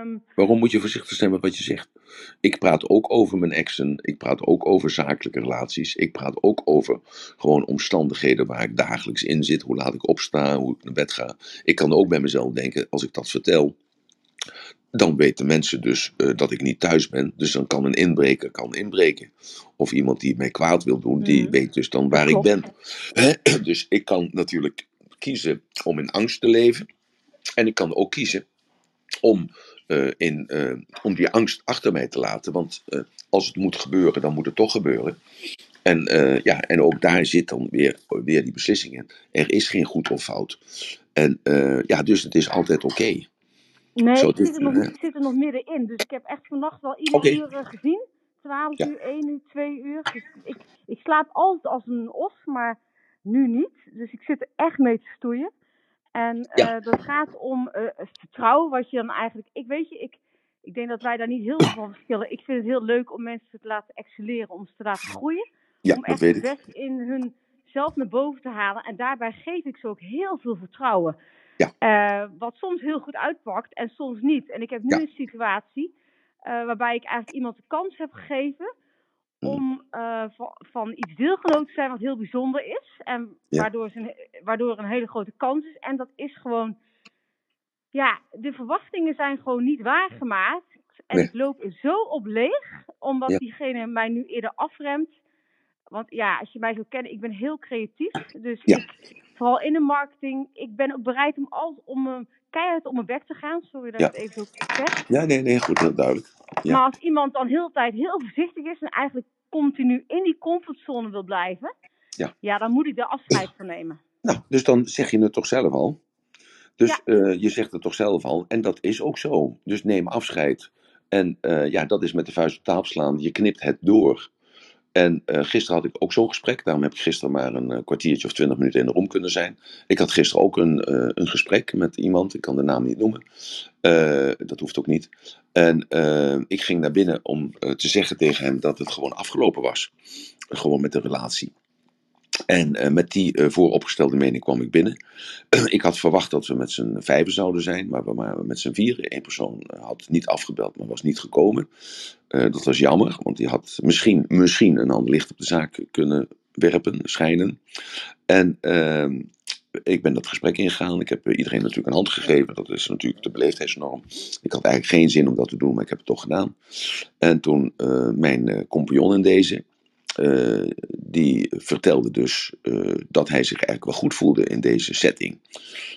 [SPEAKER 3] Um,
[SPEAKER 1] Waarom moet je voorzichtig zijn met wat je zegt? Ik praat ook over mijn exen. Ik praat ook over zakelijke relaties. Ik praat ook over gewoon omstandigheden waar ik dagelijks in zit. Hoe laat ik opsta, hoe ik naar bed ga. Ik kan ook bij mezelf denken, als ik dat vertel, dan weten mensen dus uh, dat ik niet thuis ben. Dus dan kan een inbreker kan inbreken. Of iemand die mij kwaad wil doen, die
[SPEAKER 3] Mm.
[SPEAKER 1] weet dus dan waar ik ben. Hè? *clears throat* Dus ik kan natuurlijk kiezen om in angst te leven. En ik kan ook kiezen om, uh, in, uh, om die angst achter mij te laten. Want uh, als het moet gebeuren, dan moet het toch gebeuren. En, ja, en ook daar zit dan weer, weer die beslissing in. Er is geen goed of fout. En ja, dus het is altijd oké. Okay.
[SPEAKER 3] Nee, Zo, ik, zit er nog, ik zit er nog middenin. Dus ik heb echt vannacht wel ieder
[SPEAKER 1] Oké.
[SPEAKER 3] uur gezien. 12
[SPEAKER 1] Ja.
[SPEAKER 3] uur, 1 uur, 2 uur. Dus ik, ik slaap altijd als een os, maar nu niet. Dus ik zit er echt mee te stoeien. En eh
[SPEAKER 1] Ja.
[SPEAKER 3] dat gaat om eh, het vertrouwen, wat je dan eigenlijk... Ik weet je, ik, ik denk dat wij daar niet heel veel van verschillen. Ik vind het heel leuk om mensen te laten excelleren, om ze te laten groeien.
[SPEAKER 1] Ja,
[SPEAKER 3] om echt het best in hun zelf naar boven te halen. En daarbij geef ik ze ook heel veel vertrouwen.
[SPEAKER 1] Ja.
[SPEAKER 3] Eh, wat soms heel goed uitpakt en soms niet. En ik heb nu
[SPEAKER 1] Ja.
[SPEAKER 3] een situatie waarbij ik eigenlijk iemand de kans heb gegeven. Om eh, van, van iets deelgenoot te zijn wat heel bijzonder is. En
[SPEAKER 1] Ja.
[SPEAKER 3] waardoor, ze een, waardoor een hele grote kans is. En dat is gewoon, ja, de verwachtingen zijn gewoon niet waargemaakt. En
[SPEAKER 1] Nee.
[SPEAKER 3] ik loop zo op leeg, omdat
[SPEAKER 1] Ja.
[SPEAKER 3] diegene mij nu eerder afremt. Want ja, als je mij zo kent, ik ben heel creatief. Dus
[SPEAKER 1] Ja.
[SPEAKER 3] ik, vooral in de marketing, ik ben ook bereid om, al, om keihard om mijn bek te gaan. Sorry dat
[SPEAKER 1] Ja.
[SPEAKER 3] ik het even zeg.
[SPEAKER 1] Ja, nee, nee, goed, heel duidelijk. Ja.
[SPEAKER 3] Maar als iemand dan heel tijd heel voorzichtig is en eigenlijk continu in die comfortzone wil blijven,
[SPEAKER 1] Ja.
[SPEAKER 3] ja dan moet ik daar afscheid van nemen.
[SPEAKER 1] Nou, dus dan zeg je het toch zelf al. Dus
[SPEAKER 3] Ja.
[SPEAKER 1] eh, je zegt het toch zelf al. En dat is ook zo. Dus neem afscheid. En eh, ja, dat is met de vuist op tafel slaan. Je knipt het door. En eh, gisteren had ik ook zo'n gesprek. Daarom heb ik gisteren maar een eh, kwartiertje of twintig minuten in de room kunnen zijn. Ik had gisteren ook een, eh, een gesprek met iemand. Ik kan de naam niet noemen. Dat hoeft ook niet. En ik ging naar binnen om te zeggen tegen hem dat het gewoon afgelopen was. Gewoon met de relatie. En eh, met die eh, vooropgestelde mening kwam ik binnen. *clears throat* ik had verwacht dat we met z'n vijven zouden zijn, maar we waren met z'n vieren. Eén persoon eh, had niet afgebeld, maar was niet gekomen. Dat was jammer, want die had misschien, misschien een ander licht op de zaak kunnen werpen, schijnen. En ehm, ik ben dat gesprek ingegaan. Ik heb iedereen natuurlijk een hand gegeven. Dat is natuurlijk de beleefdheidsnorm. Ik had eigenlijk geen zin om dat te doen, maar ik heb het toch gedaan. En toen mijn eh, compagnon in deze, eh, die vertelde dus eh, dat hij zich eigenlijk wel goed voelde in deze setting.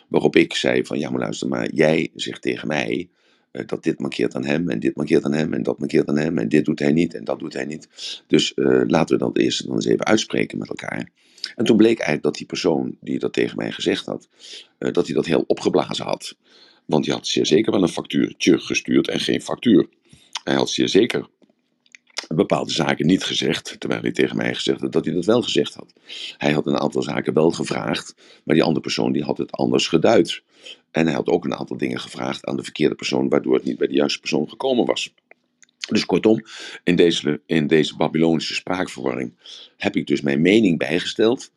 [SPEAKER 1] Waarop ik zei van, ja maar luister maar, jij zegt tegen mij eh, dat dit mankeert aan hem en dit mankeert aan hem en dat mankeert aan hem en dit doet hij niet en dat doet hij niet. Dus laten we dat eerst dan eens even uitspreken met elkaar. En toen bleek eigenlijk dat die persoon die dat tegen mij gezegd had, dat hij dat heel opgeblazen had. Want die had zeer zeker wel een factuurtje gestuurd en geen factuur. Hij had zeer zeker bepaalde zaken niet gezegd, terwijl hij tegen mij gezegd had dat hij dat wel gezegd had. Hij had een aantal zaken wel gevraagd, maar die andere persoon die had het anders geduid. En hij had ook een aantal dingen gevraagd aan de verkeerde persoon, waardoor het niet bij de juiste persoon gekomen was. Dus kortom, in deze, in deze Babylonische spraakverwarring heb ik dus mijn mening bijgesteld.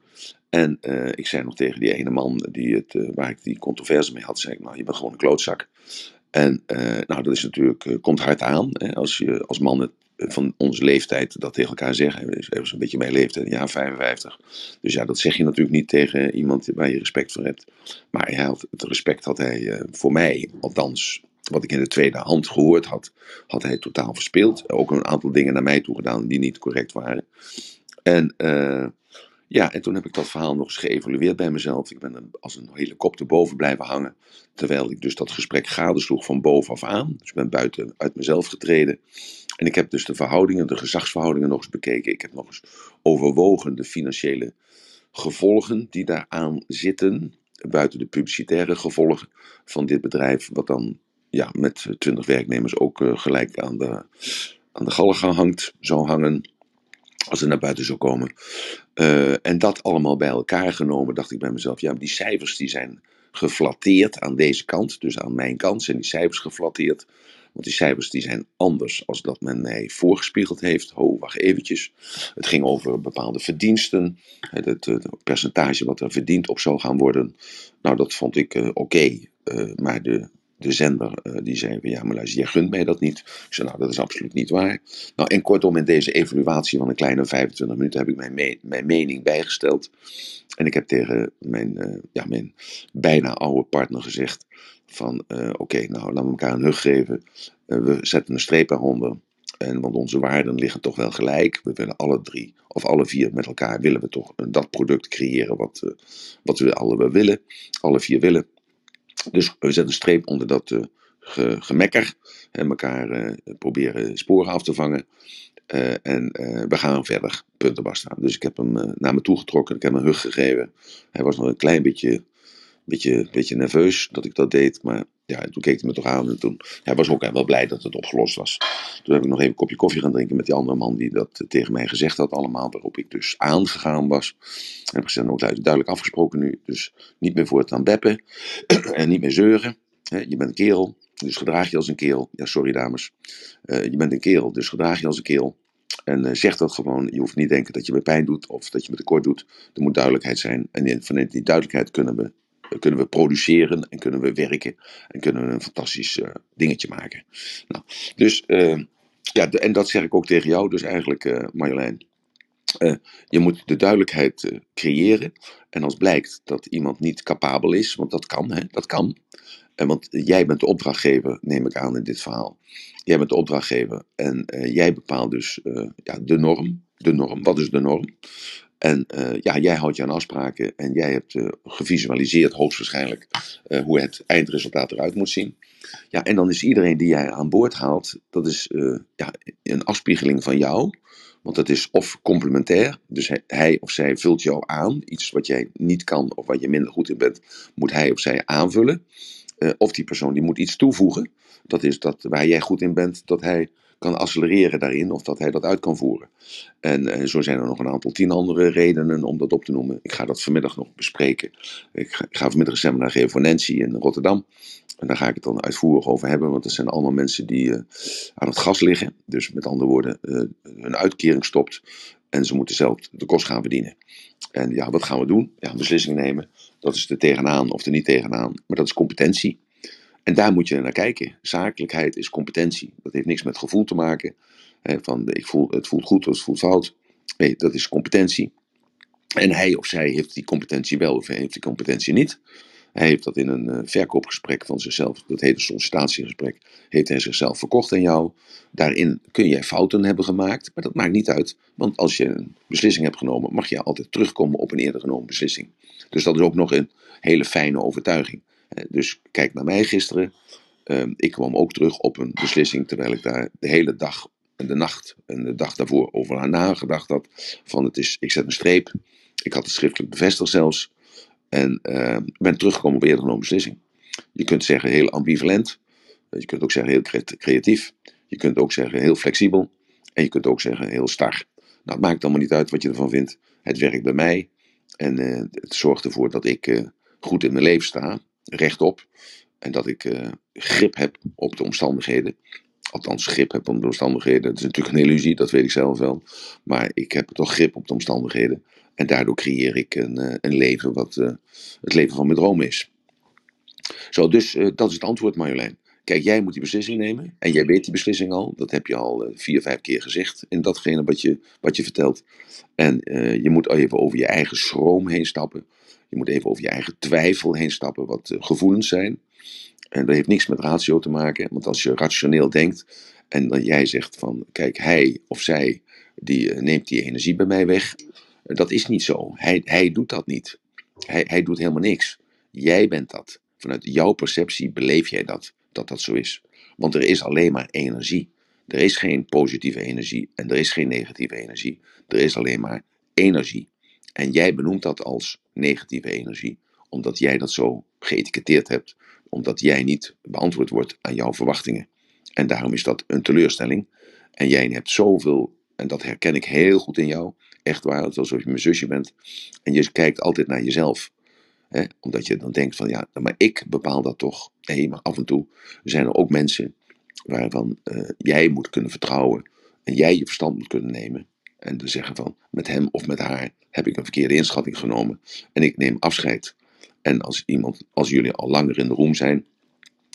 [SPEAKER 1] En uh, ik zei nog tegen die ene man die het, uh, waar ik die controverse mee had, zei ik, nou, je bent gewoon een klootzak. En uh, nou, dat is natuurlijk, komt hard aan hè, als je als man het van onze leeftijd dat tegen elkaar zeggen. Is een beetje mijn leeftijd, jaar 55. Dus ja, dat zeg je natuurlijk niet tegen iemand waar je respect voor hebt. Maar hij het respect had hij uh, voor mij, althans wat ik in de tweede hand gehoord had, had hij totaal verspeeld. Ook een aantal dingen naar mij toe gedaan die niet correct waren. En uh, ja, en toen heb ik dat verhaal nog eens geëvalueerd bij mezelf. Ik ben als een helikopter boven blijven hangen. Terwijl ik dus dat gesprek gadesloeg van bovenaf aan. Dus ik ben buiten uit mezelf getreden. En ik heb dus de verhoudingen, de gezagsverhoudingen nog eens bekeken. Ik heb nog eens overwogen de financiële gevolgen die daaraan zitten. Buiten de publicitaire gevolgen van dit bedrijf. Wat dan ja, met twintig werknemers ook uh, gelijk aan de, aan de galgen hangt, zou hangen. Als het naar buiten zou komen. Uh, en dat allemaal bij elkaar genomen, dacht ik bij mezelf, ja, die cijfers die zijn geflatteerd aan deze kant, dus aan mijn kant, zijn die cijfers geflatteerd. Want die cijfers die zijn anders als dat men mij voorgespiegeld heeft. Ho, wacht eventjes. Het ging over bepaalde verdiensten. Het, percentage wat er verdiend op zou gaan worden. Nou, dat vond ik uh, oké. Uh, maar de, de zender uh, die zei van ja, maar luister, jij gunt mij dat niet. Ik zei nou, dat is absoluut niet waar. Nou, en kortom, in deze evaluatie van een kleine 25 minuten heb ik mijn, mijn mening bijgesteld. En ik heb tegen mijn, uh, ja, mijn bijna oude partner gezegd van uh, oké, nou, laten we elkaar een hug geven. we zetten een streep eronder. En, want onze waarden liggen toch wel gelijk. We willen alle drie, of alle vier met elkaar, willen we toch dat product creëren wat, wat we alle willen. Alle vier willen. Dus we zetten een streep onder dat ge gemekker en elkaar uh, proberen sporen af te vangen. Uh, en we gaan verder, punten basta. Dus ik heb hem naar me toe getrokken, ik heb hem een hug gegeven. Hij was nog een klein beetje, beetje, beetje nerveus dat ik dat deed, maar ja, toen keek hij me toch aan en toen hij was ook wel blij dat het opgelost was. Toen heb ik nog even een kopje koffie gaan drinken met die andere man die dat tegen mij gezegd had allemaal, waarop ik dus aangegaan was. En heb gezegd, nou, duidelijk afgesproken nu, dus niet meer voortaan beppen *clears throat* en niet meer zeuren. Je bent een kerel, dus gedraag je als een kerel. Ja, sorry dames. Uh, je bent een kerel, dus gedraag je als een kerel. En uh, zeg dat gewoon. Je hoeft niet te denken dat je me pijn doet of dat je me tekort doet. Er moet duidelijkheid zijn. En vanuit die duidelijkheid kunnen we kunnen we produceren en kunnen we werken en kunnen we een fantastisch uh, dingetje maken. Nou, dus uh, ja, en dat zeg ik ook tegen jou, dus eigenlijk uh, Marjolein. je moet de duidelijkheid creëren. En als blijkt dat iemand niet capabel is, want dat kan, hè, dat kan. En want jij bent de opdrachtgever, neem ik aan in dit verhaal. Jij bent de opdrachtgever en jij bepaalt dus ja, de norm. De norm, wat is de norm? En uh, ja, jij houdt je aan afspraken en jij hebt uh, gevisualiseerd hoogstwaarschijnlijk uh, hoe het eindresultaat eruit moet zien. Ja, en dan is iedereen die jij aan boord haalt, dat is ja, een afspiegeling van jou. Want dat is of complementair, dus hij, hij, of zij vult jou aan. Iets wat jij niet kan of wat je minder goed in bent, moet hij of zij aanvullen. of die persoon die moet iets toevoegen. Dat is dat waar jij goed in bent, dat hij kan accelereren daarin of dat hij dat uit kan voeren. En uh, zo zijn er nog een aantal tien andere redenen om dat op te noemen. Ik ga dat vanmiddag nog bespreken. Ik ga, ga vanmiddag een seminar geven voor Nancy in Rotterdam. En daar ga ik het dan uitvoerig over hebben, want er zijn allemaal mensen die uh, aan het gas liggen. Dus met andere woorden, uh, hun uitkering stopt en ze moeten zelf de kost gaan verdienen. En ja, wat gaan we doen? Ja, een beslissing nemen. Dat is er tegenaan of er niet tegenaan. Maar dat is competentie. En daar moet je naar kijken. Zakelijkheid is competentie. Dat heeft niks met gevoel te maken. Hè, van ik voel, het voelt goed of het voelt fout. Nee, dat is competentie. En hij of zij heeft die competentie wel of heeft die competentie niet. Hij heeft dat in een uh, verkoopgesprek van zichzelf, dat heet een sollicitatiegesprek, heeft hij zichzelf verkocht aan jou. Daarin kun jij fouten hebben gemaakt, maar dat maakt niet uit. Want als je een beslissing hebt genomen, mag je altijd terugkomen op een eerder genomen beslissing. Dus dat is ook nog een hele fijne overtuiging. Eh, dus kijk naar mij gisteren. Ehm, ik kwam ook terug op een beslissing terwijl ik daar de hele dag en de nacht en de dag daarvoor over aan nagedacht had. Van het is, ik zet een streep. Ik had het schriftelijk bevestigd zelfs. En uh, ben teruggekomen op eerder genomen beslissing. Je kunt zeggen heel ambivalent. Je kunt ook zeggen heel creatief. Je kunt ook zeggen heel flexibel. En je kunt ook zeggen heel star. Nou, het maakt allemaal niet uit wat je ervan vindt. Het werkt bij mij. En uh, het zorgt ervoor dat ik goed in mijn leven sta rechtop. En dat ik uh, grip heb op de omstandigheden. Althans, grip heb op de omstandigheden. Dat is natuurlijk een illusie, dat weet ik zelf wel. Maar ik heb toch grip op de omstandigheden. En daardoor creëer ik een, uh, een leven wat uh, het leven van mijn droom is. Zo, dus dat is het antwoord, Marjolein. Kijk, jij moet die beslissing nemen. En jij weet die beslissing al. Dat heb je al vier, vijf keer gezegd in datgene wat je, wat je vertelt. En je moet even over je eigen schroom heen stappen. Je moet even over je eigen twijfel heen stappen, wat uh, gevoelens zijn. En dat heeft niks met ratio te maken, want als je rationeel denkt en dan jij zegt van, kijk, hij of zij, die uh, neemt die energie bij mij weg. Uh, dat is niet zo. Hij, hij doet dat niet. Hij, hij doet helemaal niks. Jij bent dat. Vanuit jouw perceptie beleef jij dat, dat dat zo is. Want er is alleen maar energie. Er is geen positieve energie en er is geen negatieve energie. Er is alleen maar energie. En jij benoemt dat als negatieve energie, omdat jij dat zo geëtiketteerd hebt, omdat jij niet beantwoord wordt aan jouw verwachtingen. En daarom is dat een teleurstelling. En jij hebt zoveel, en dat herken ik heel goed in jou, echt waar, alsof je mijn zusje bent. En je kijkt altijd naar jezelf. Hè? Omdat je dan denkt van ja, maar ik bepaal dat toch. Nee, maar af en toe zijn er ook mensen waarvan uh, jij moet kunnen vertrouwen en jij je verstand moet kunnen nemen. En te zeggen van met hem of met haar heb ik een verkeerde inschatting genomen en ik neem afscheid. En als iemand, als jullie al langer in de room zijn,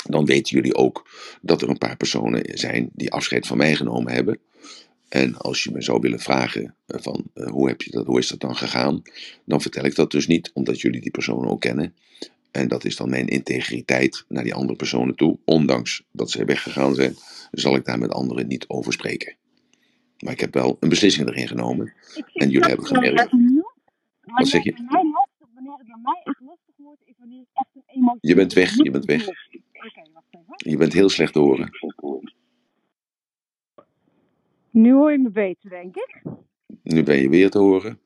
[SPEAKER 1] dan weten jullie ook dat er een paar personen zijn die afscheid van mij genomen hebben. En als je me zou willen vragen eh, van uh, hoe, heb je dat, hoe is dat dan gegaan, dan vertel ik dat dus niet, omdat jullie die personen ook kennen. En dat is dan mijn integriteit naar die andere personen toe. Ondanks dat zij weggegaan zijn, zal ik daar met anderen niet over spreken. Maar ik heb wel een beslissing erin genomen. En jullie hebben gemerkt. Wat zeg je? Wanneer het bij mij echt lastig wordt, is wanneer ik echt een emotie. Je bent weg, je bent weg. Je bent heel slecht te horen.
[SPEAKER 3] Nu hoor je me beter, denk ik.
[SPEAKER 1] Nu ben je weer te horen.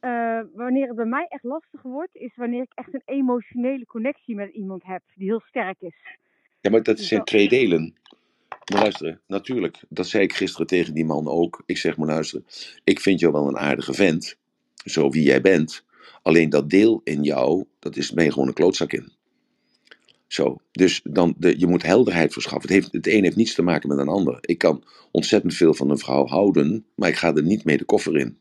[SPEAKER 3] Uh, wanneer het bij mij echt lastig wordt, is wanneer ik echt een emotionele connectie met iemand heb die heel sterk is.
[SPEAKER 1] Ja, maar dat dus zijn twee delen. Maar luisteren, natuurlijk, dat zei ik gisteren tegen die man ook. Ik zeg maar luisteren, ik vind jou wel een aardige vent, zo wie jij bent. Alleen dat deel in jou, dat is, ben je gewoon een klootzak in. Zo, dus dan de, je moet helderheid verschaffen. Het, heeft, het een heeft niets te maken met een ander. Ik kan ontzettend veel van een vrouw houden, maar ik ga er niet mee de koffer in.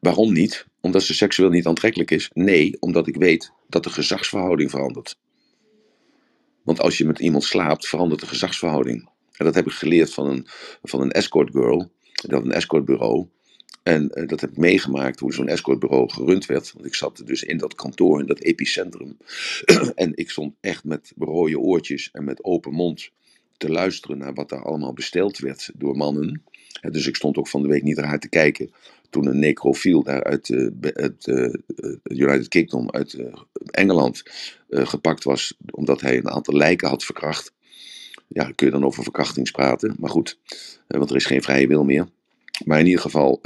[SPEAKER 1] Waarom niet? Omdat ze seksueel niet aantrekkelijk is? Nee, omdat ik weet dat de gezagsverhouding verandert. Want als je met iemand slaapt, verandert de gezagsverhouding. En dat heb ik geleerd van een, van een escort girl. Dat een escortbureau. En uh, dat heb ik meegemaakt hoe zo'n escortbureau gerund werd. Want ik zat dus in dat kantoor, in dat epicentrum. *clears throat* en ik stond echt met rode oortjes en met open mond te luisteren naar wat daar allemaal besteld werd door mannen. Dus ik stond ook van de week niet raar te kijken toen een necrofiel daar uit uh, het United Kingdom, uit Engeland, gepakt was. Omdat hij een aantal lijken had verkracht. Ja, kun je dan over verkrachtings praten. Maar goed, want er is geen vrije wil meer. Maar in ieder geval,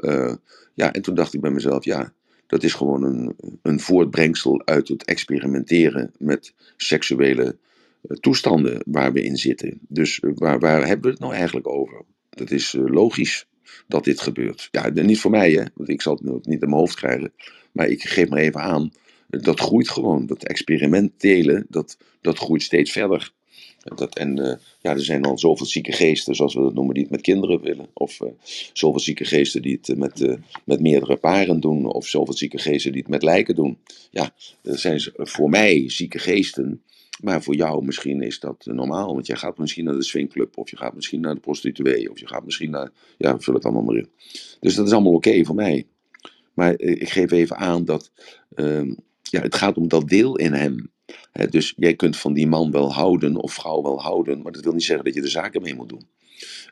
[SPEAKER 1] ja, en toen dacht ik bij mezelf, ja, dat is gewoon een, een voortbrengsel uit het experimenteren met seksuele toestanden waar we in zitten. Dus waar, waar hebben we het nou eigenlijk over? Dat is logisch dat dit gebeurt. Ja, niet voor mij, hè, want ik zal het niet in mijn hoofd krijgen. Maar ik geef maar even aan, dat groeit gewoon. Dat experimentelen, dat, dat groeit steeds verder. Dat, en uh, ja, er zijn al zoveel zieke geesten, zoals we dat noemen, die het met kinderen willen. Of zoveel zieke geesten die het met, met meerdere paren doen. Of zoveel zieke geesten die het met lijken doen. Ja, dat zijn voor mij zieke geesten. Maar voor jou misschien is dat normaal. Want jij gaat misschien naar de swingclub. Of je gaat misschien naar de prostituee. Of je gaat misschien naar... Ja, vul het allemaal maar in. Dus dat is allemaal oké voor mij. Maar ik geef even aan dat... Ehm, ja, het gaat om dat deel in hem dus jij kunt van die man wel houden of vrouw wel houden, maar dat wil niet zeggen dat je er zaken mee moet doen.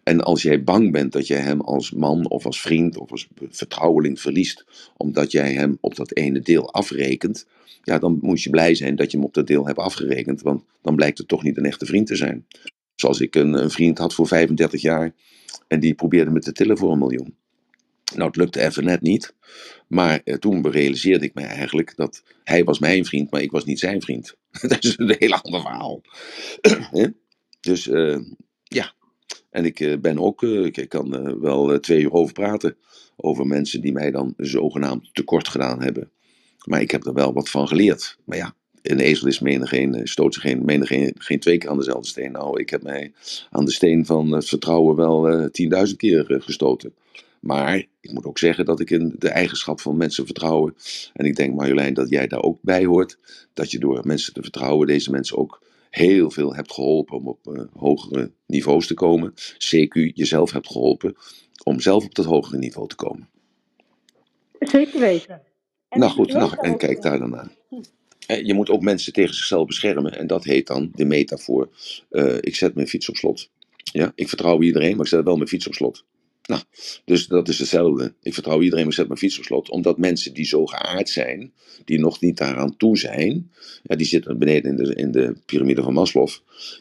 [SPEAKER 1] En als jij bang bent dat jij hem als man of als vriend of als vertrouweling verliest, omdat jij hem op dat ene deel afrekent, ja, dan moet je blij zijn dat je hem op dat deel hebt afgerekend, want dan blijkt het toch niet een echte vriend te zijn. Zoals ik een, vriend had voor 35 jaar en die probeerde me te tillen voor een miljoen. Nou, het lukte even net niet. Maar eh, toen realiseerde ik me eigenlijk dat hij was mijn vriend, maar ik was niet zijn vriend. *laughs* dat is een heel ander verhaal. *clears throat* dus uh, ja, en ik uh, ben ook, uh, ik kan wel twee uur over praten. Over mensen die mij dan zogenaamd tekort gedaan hebben. Maar ik heb er wel wat van geleerd. Maar ja, een ezel is menig een, stoot geen, menig een, geen twee keer aan dezelfde steen. Nou, ik heb mij aan de steen van het vertrouwen wel tienduizend keer gestoten. Maar ik moet ook zeggen dat ik in de eigenschap van mensen vertrouwen. En ik denk, Marjolein, dat jij daar ook bij hoort. Dat je door mensen te vertrouwen deze mensen ook heel veel hebt geholpen om op uh, hogere niveaus te komen. CQ jezelf hebt geholpen om zelf op dat hogere niveau te komen.
[SPEAKER 3] Zeker weten.
[SPEAKER 1] En nou goed, nou, en kijk daar dan naar. Eh, je moet ook mensen tegen zichzelf beschermen. En dat heet dan de metafoor. Uh, ik zet mijn fiets op slot. Ja, ik vertrouw iedereen, maar ik zet wel mijn fiets op slot. Nou, dus dat is hetzelfde. Ik vertrouw iedereen, maar zet mijn fiets op slot. Omdat mensen die zo geaard zijn, die nog niet daaraan toe zijn, ja, die zitten beneden in de, in de piramide van Maslow,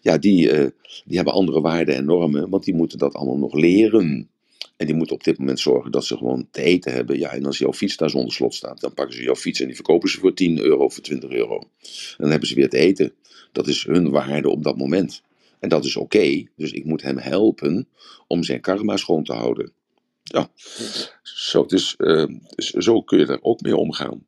[SPEAKER 1] ja, die, uh, die hebben andere waarden en normen, want die moeten dat allemaal nog leren. En die moeten op dit moment zorgen dat ze gewoon te eten hebben. Ja, en als jouw fiets daar zonder slot staat, dan pakken ze jouw fiets en die verkopen ze voor 10 euro voor 20 euro. En dan hebben ze weer te eten. Dat is hun waarde op dat moment. En dat is oké, dus ik moet hem helpen om zijn karma schoon te houden. Ja, zo, dus, zo kun je er ook mee omgaan.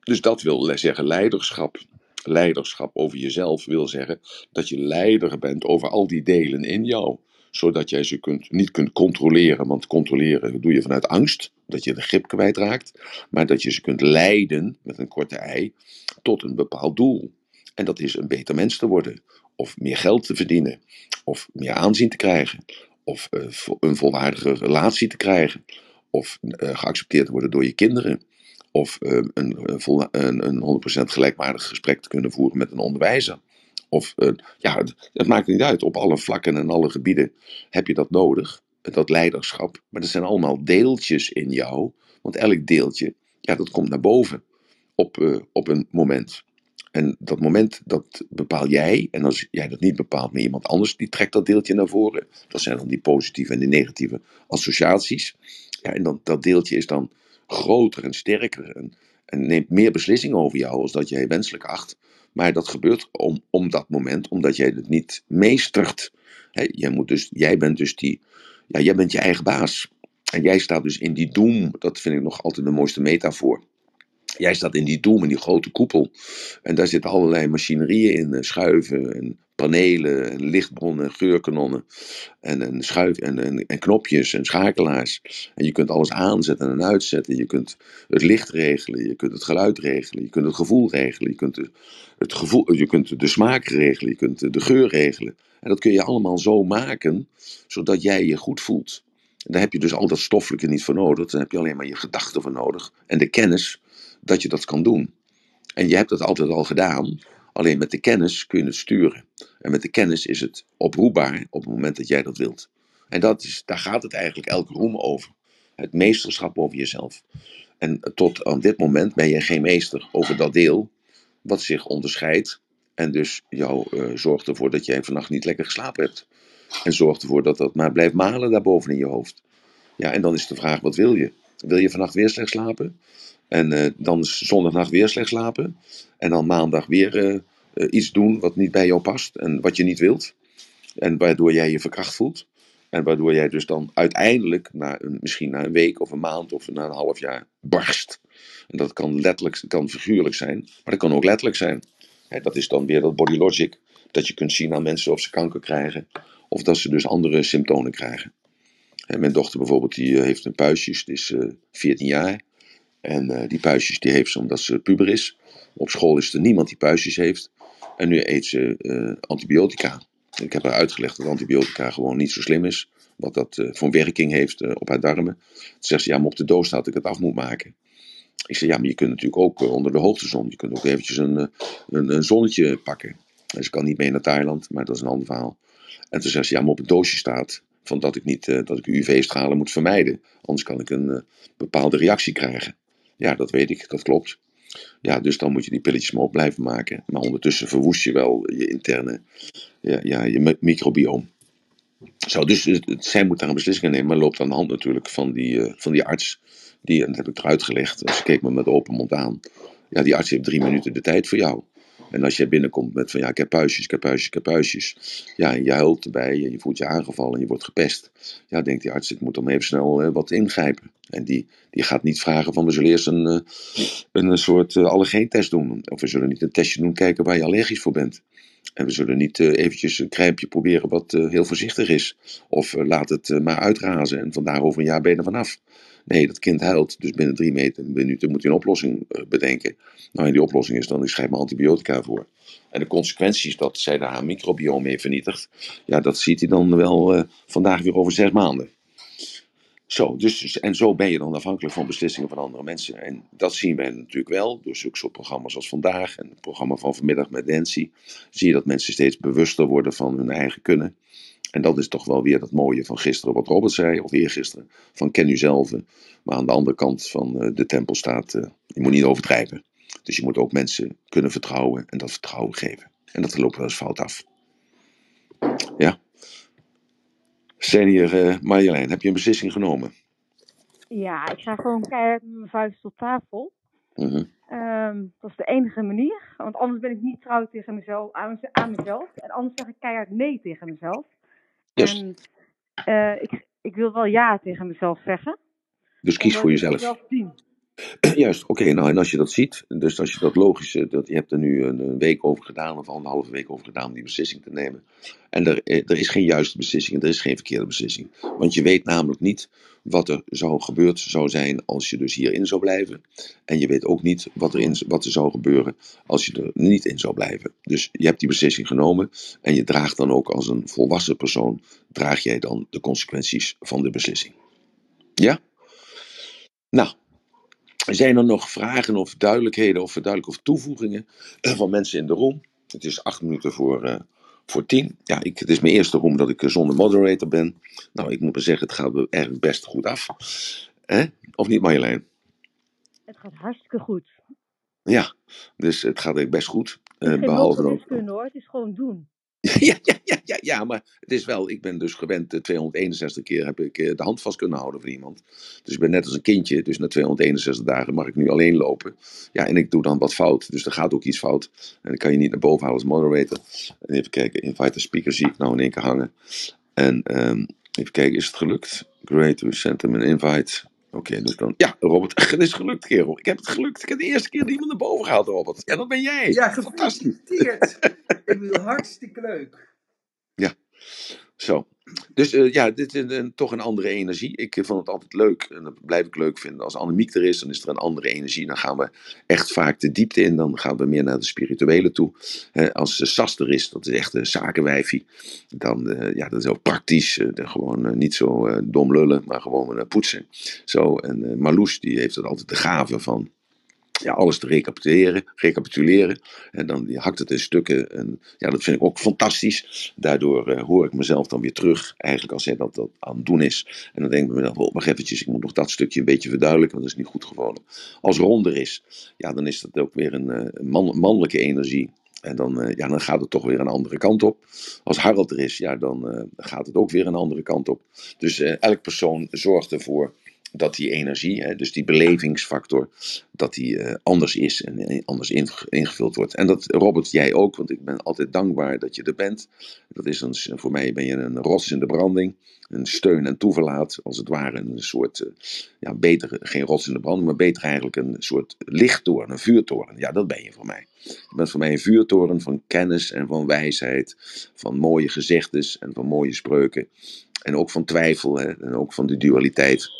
[SPEAKER 1] Dus dat wil zeggen leiderschap. Leiderschap over jezelf wil zeggen dat je leider bent over al die delen in jou. Zodat jij ze kunt, niet kunt controleren, want controleren doe je vanuit angst, dat je de grip kwijtraakt. Maar dat je ze kunt leiden, met een korte ei, tot een bepaald doel. En dat is een beter mens te worden, of meer geld te verdienen, of meer aanzien te krijgen, of uh, een volwaardige relatie te krijgen, of uh, geaccepteerd te worden door je kinderen of uh, een, een, een 100% gelijkwaardig gesprek te kunnen voeren met een onderwijzer. Of ja, het, het, maakt niet uit. Op alle vlakken en alle gebieden heb je dat nodig. Dat leiderschap. Maar dat zijn allemaal deeltjes in jou. Want elk deeltje, ja, dat komt naar boven op, op een moment. En dat moment, dat bepaal jij. En als jij dat niet bepaalt, maar iemand anders, die trekt dat deeltje naar voren. Dat zijn dan die positieve en die negatieve associaties. Ja, en dan, dat deeltje is dan groter en sterker en, neemt meer beslissingen over jou als dat jij wenselijk acht. Maar dat gebeurt om, om dat moment, omdat jij het niet meestert. Jij, moet dus, jij bent dus die, ja, jij bent je eigen baas. En jij staat dus in die doem, dat vind ik nog altijd de mooiste metafoor. Jij staat in die doem, in die grote koepel. En daar zitten allerlei machinerieën in, eh, schuiven en panelen en lichtbronnen en geurkanonnen en, en, schuif, en, en, knopjes en schakelaars. En je kunt alles aanzetten en uitzetten. Je kunt het licht regelen, je kunt het geluid regelen, je kunt het gevoel regelen, je kunt de, het gevoel, je kunt de smaak regelen, je kunt de geur regelen. En dat kun je allemaal zo maken, zodat jij je goed voelt. En daar heb je dus al dat stoffelijke niet voor nodig. Dan heb je alleen maar je gedachten voor nodig. En de kennis dat je dat kan doen. En je hebt dat altijd al gedaan. Alleen met de kennis kun je het sturen. En met de kennis is het oproepbaar op het moment dat jij dat wilt. En dat is, daar gaat het eigenlijk elke roem over. Het meesterschap over jezelf. En tot aan dit moment ben je geen meester over dat deel wat zich onderscheidt. En dus jou uh, zorgt ervoor dat jij vannacht niet lekker geslapen hebt. En zorgt ervoor dat dat maar blijft malen daarboven in je hoofd. Ja, en dan is de vraag, wat wil je? Wil je vannacht weer slecht slapen? En uh, dan zondagnacht weer slecht slapen. En dan maandag weer uh, uh, iets doen wat niet bij jou past en wat je niet wilt. En waardoor jij je verkracht voelt. En waardoor jij dus dan uiteindelijk, na een, misschien na een week of een maand of na een half jaar, barst. En dat kan letterlijk, kan figuurlijk zijn, maar dat kan ook letterlijk zijn. Dat is dan weer dat body logic. Dat je kunt zien aan mensen of ze kanker krijgen. Of dat ze dus andere symptomen krijgen. Mijn dochter bijvoorbeeld, die heeft een puistjes, die is 14 jaar. En uh, die puistjes die heeft ze omdat ze puber is. Op school is er niemand die puistjes heeft. En nu eet ze uh, antibiotica. Ik heb haar uitgelegd dat antibiotica gewoon niet zo slim is. Wat dat uh, voor werking heeft op haar darmen. Toen zegt ze, ja, maar op de doos staat dat ik het af moet maken. Ik zei, ja, maar je kunt natuurlijk ook onder de hoogtezon. Je kunt ook eventjes een, een, een zonnetje pakken. En ze kan niet mee naar Thailand, maar dat is een ander verhaal. En toen zegt ze, ja, maar op het doosje staat van dat ik, niet, dat ik UV-stralen moet vermijden. Anders kan ik een bepaalde reactie krijgen. Ja, dat weet ik, dat klopt. Ja, dus dan moet je die pilletjes maar op blijven maken. Maar ondertussen verwoest je wel je interne, ja, ja, je microbioom. Zo, dus zij moet daar een beslissing nemen, maar loopt aan de hand natuurlijk van die, uh, van die arts. Die, en dat heb ik eruit gelegd, ze keek me met open mond aan. Ja, die arts heeft drie minuten de tijd voor jou. En als jij binnenkomt met van ja, ik heb puistjes, ik heb puistjes, ik heb puistjes. Ja, en je huilt erbij en je voelt je aangevallen en je wordt gepest. Ja, denkt die arts, ik moet dan even snel uh, wat ingrijpen. En die, die gaat niet vragen van we zullen eerst een, uh, een, soort uh, allergeentest doen. Of we zullen niet een testje doen kijken waar je allergisch voor bent. En we zullen niet eventjes een krijmpje proberen wat heel voorzichtig is. Of laat het maar uitrazen en vandaar over een jaar ben je er vanaf. Nee, dat kind huilt, dus binnen drie minuten moet je een oplossing bedenken. Nou, en die oplossing is dan, ik schrijf me antibiotica voor. En de consequenties dat zij daar haar microbiome mee vernietigt, ja, dat ziet hij dan wel vandaag weer over zes maanden. Zo, dus, en zo ben je dan afhankelijk van beslissingen van andere mensen. En dat zien wij natuurlijk wel door zulke als vandaag en het programma van vanmiddag met Nancy. Zie je dat mensen steeds bewuster worden van hun eigen kunnen. En dat is toch wel weer dat mooie van gisteren, wat Robert zei, of eergisteren, van ken u zelf. Maar aan de andere kant van de tempel staat, je moet niet overdrijven. Dus je moet ook mensen kunnen vertrouwen en dat vertrouwen geven. En dat loopt wel eens fout af. Ja. Senior uh, Marjolein, heb je een beslissing genomen?
[SPEAKER 3] Ja, ik ga gewoon keihard met mijn vuist op tafel.
[SPEAKER 1] -hmm.
[SPEAKER 3] um, dat is de enige manier. Want anders ben ik niet trouw tegen mezelf, aan mezelf. En anders zeg ik keihard nee tegen mezelf.
[SPEAKER 1] Yes.
[SPEAKER 3] En uh, ik, ik wil wel ja tegen mezelf zeggen.
[SPEAKER 1] Dus kies voor jezelf.
[SPEAKER 3] Zien.
[SPEAKER 1] Juist, oké. nou, en als je dat ziet, dus als je dat logisch, eh, dat, je hebt er nu een, een week over gedaan, of anderhalve week over gedaan om die beslissing te nemen. En er, eh, er is geen juiste beslissing en er is geen verkeerde beslissing. Want je weet namelijk niet wat er zou gebeurd zou zijn als je dus hierin zou blijven. En je weet ook niet wat er, in, wat er zou gebeuren als je er niet in zou blijven. Dus je hebt die beslissing genomen en je draagt dan ook als een volwassen persoon, draag jij dan de consequenties van de beslissing. Ja? Nou, zijn er nog vragen of duidelijkheden of verduidelijkingen of toevoegingen eh, van mensen in de room? Het is acht minuten voor, uh, voor tien. Ja, ik, het is mijn eerste room dat ik eh, zonder moderator ben. Nou, ik moet maar zeggen, het gaat eigenlijk best goed af. Eh? Of niet Marjolein?
[SPEAKER 3] Het gaat hartstikke goed.
[SPEAKER 1] Ja, dus het gaat best goed.
[SPEAKER 3] Uh, behalve hoor, het is gewoon doen. *laughs*
[SPEAKER 1] Ja, ja, ja, ja, ja, maar het is wel, ik ben dus gewend, 261 eh, keer heb ik eh, de hand vast kunnen houden voor iemand. Dus ik ben net als een kindje, dus na 261 dagen mag ik nu alleen lopen. Ja, en ik doe dan wat fout, dus er gaat ook iets fout. En dan kan je niet naar boven halen als moderator. En even kijken, invite the speaker zie ik nou in één keer hangen. En um, even kijken, is het gelukt? Great, we sent hem an invite. Oké, dus dan. Ja, Robert, *laughs* het is gelukt, kerel. Ik heb het gelukt. Ik heb de eerste keer iemand naar boven gehaald, Robert. Ja, dat ben jij.
[SPEAKER 4] Ja, fantastisch. *laughs* bedoel, hartstikke leuk.
[SPEAKER 1] Ja, zo. Dus uh, ja, dit is een, toch een andere energie. Ik vond het altijd leuk en dat blijf ik leuk vinden. Als Annemiek er is, dan is er een andere energie. Dan gaan we echt vaak de diepte in. Dan gaan we meer naar de spirituele toe. als uh, Sas er is, dat is echt een zakenwijfie. Dan, ja, dat is ook praktisch. gewoon niet zo dom lullen, maar gewoon poetsen. Zo, en Marloes, die heeft het altijd de gave van ja, alles te recapituleren, recapituleren. En dan die hakt het in stukken. En ja, dat vind ik ook fantastisch. Daardoor uh, hoor ik mezelf dan weer terug, eigenlijk als hij dat, dat aan het doen is. En dan denk ik mezelf, oh, wacht eventjes, ik moet nog dat stukje een beetje verduidelijken, want dat is niet goed geworden. Als Ron er is, ja, dan is dat ook weer een, man, mannelijke energie. En dan, uh, ja, dan gaat het toch weer een andere kant op. Als Harold er is, ja, dan gaat het ook weer een andere kant op. Dus elk persoon zorgt ervoor dat die energie, dus die belevingsfactor, dat die uh, anders is en anders ingevuld wordt. En dat, Robert, jij ook, want ik ben altijd dankbaar dat je er bent. Dat is een, voor mij ben je een rots in de branding, een steun en toeverlaat, als het ware een soort, uh, ja, beter, geen rots in de branding, maar beter eigenlijk een soort lichttoren, een vuurtoren. Ja, dat ben je voor mij. Je bent voor mij een vuurtoren van kennis en van wijsheid, van mooie gezegdes en van mooie spreuken. En ook van twijfel hè, en ook van de dualiteit.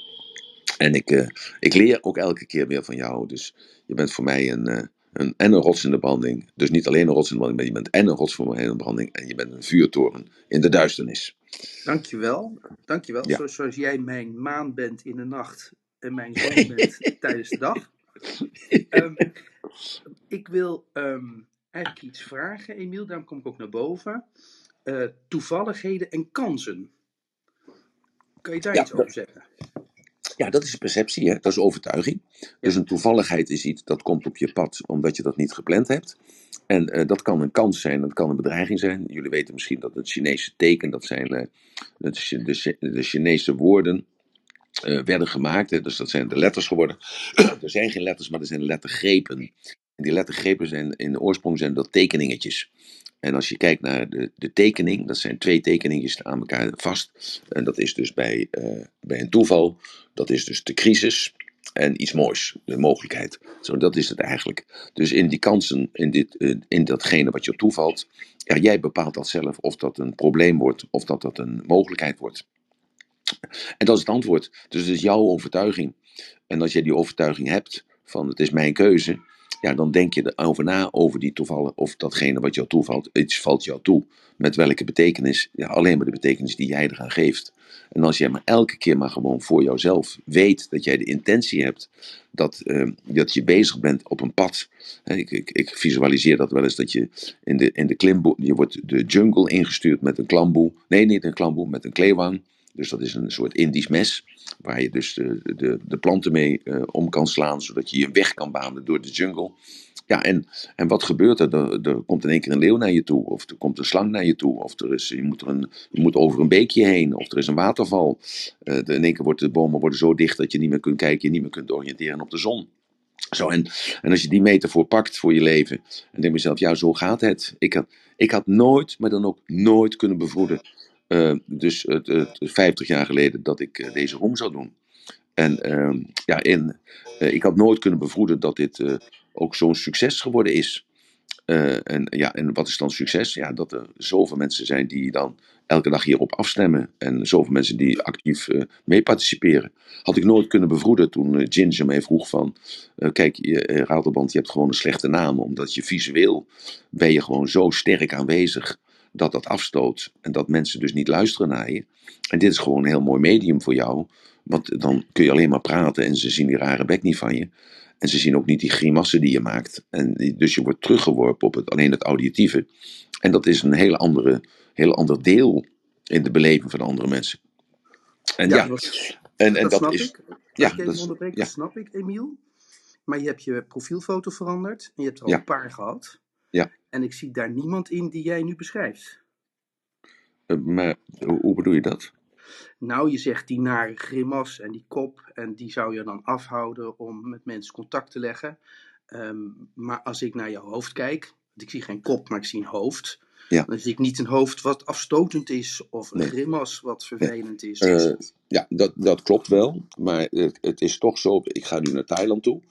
[SPEAKER 1] En ik, uh, ik leer ook elke keer weer van jou. Dus je bent voor mij een, uh, een, en een rots in de branding. Dus niet alleen een rots in de branding, maar je bent en een rots voor mij in de branding. En je bent een vuurtoren in de duisternis.
[SPEAKER 4] Dankjewel. Dankjewel. Ja. Zo, zoals jij mijn maan bent in de nacht en mijn zon bent *laughs* tijdens de dag. Um, ik wil um, eigenlijk iets vragen, Emiel. Daarom kom ik ook naar boven. Uh, toevalligheden en kansen. Kan je daar ja, iets over zeggen?
[SPEAKER 1] Ja, dat is perceptie, hè? dat is overtuiging. Dus een toevalligheid is iets dat komt op je pad omdat je dat niet gepland hebt. En uh, dat kan een kans zijn, dat kan een bedreiging zijn. Jullie weten misschien dat het Chinese teken, dat zijn uh, de, de, de, Chinese woorden, uh, werden gemaakt. Hè? Dus dat zijn de letters geworden. *clears throat* er zijn geen letters, maar er zijn lettergrepen. En die lettergrepen zijn in de oorsprong zijn dat tekeningetjes. En als je kijkt naar de, de tekening, dat zijn twee tekeningen aan elkaar vast. En dat is dus bij, uh, bij een toeval, dat is dus de crisis en iets moois, de mogelijkheid. Zo, dat is het eigenlijk. Dus in die kansen, in, dit, uh, in datgene wat je toevalt, ja, jij bepaalt dat zelf of dat een probleem wordt of dat dat een mogelijkheid wordt. En dat is het antwoord. Dus het is jouw overtuiging. En als jij die overtuiging hebt van het is mijn keuze, ja, dan denk je erover na over die toevallen, of datgene wat jou toevalt, iets valt jou toe. Met welke betekenis? Ja, alleen maar de betekenis die jij eraan geeft. En als jij maar elke keer maar gewoon voor jouzelf weet dat jij de intentie hebt dat, uh, dat je bezig bent op een pad. Ik, ik, ik, visualiseer dat wel eens dat je in de, in de klimboe, je wordt de jungle ingestuurd met een klamboe. Nee, niet een klamboe, met een kleewang. Dus dat is een soort Indisch mes, waar je dus de, de, de planten mee uh, om kan slaan, zodat je je weg kan banen door de jungle. Ja, en, en wat gebeurt er? er? komt in één keer een leeuw naar je toe, of er komt een slang naar je toe, of er is, je, moet er een, je moet over een beekje heen, of er is een waterval. Uh, in één keer worden de bomen worden zo dicht dat je niet meer kunt kijken, je niet meer kunt oriënteren op de zon. Zo, en, en als je die metafoor pakt voor je leven, en denk jezelf, ja, zo gaat het. Ik had, ik had nooit, maar dan ook nooit kunnen bevroeden uh, dus uh, 50 jaar geleden dat ik uh, deze room zou doen. En ehm, ja, in, ik had nooit kunnen bevroeden dat dit ook zo'n succes geworden is. en, ja, en wat is dan succes? Ja, dat er zoveel mensen zijn die dan elke dag hierop afstemmen. En zoveel mensen die actief mee participeren. Had ik nooit kunnen bevroeden toen Ginger mij vroeg van... Kijk, je, Ratelband, je hebt gewoon een slechte naam. Omdat je visueel ben je gewoon zo sterk aanwezig dat dat afstoot. En dat mensen dus niet luisteren naar je. En dit is gewoon een heel mooi medium voor jou. Want dan kun je alleen maar praten en ze zien die rare bek niet van je. En ze zien ook niet die grimassen die je maakt. En dus je wordt teruggeworpen op het, alleen het auditieve. En dat is een hele andere heel ander deel in de beleving van andere mensen. En ja,
[SPEAKER 4] en, en dat, is. Ik. Ja, dat, is, ja. dat snap ik, Emiel. Maar je hebt je profielfoto veranderd en je hebt er al een paar gehad.
[SPEAKER 1] Ja.
[SPEAKER 4] En ik zie daar niemand in die jij nu beschrijft.
[SPEAKER 1] Uh, maar hoe, bedoel je dat?
[SPEAKER 4] Nou, je zegt die nare grimas en die kop, en die zou je dan afhouden om met mensen contact te leggen. Ehm, maar als ik naar je hoofd kijk, want ik zie geen kop, maar ik zie een hoofd. Ja. Dan zie ik niet een hoofd wat afstotend is of een grimas wat vervelend is.
[SPEAKER 1] Uh, ja, dat, dat klopt wel. Maar het, het, is toch zo. Ik ga nu naar Thailand toe.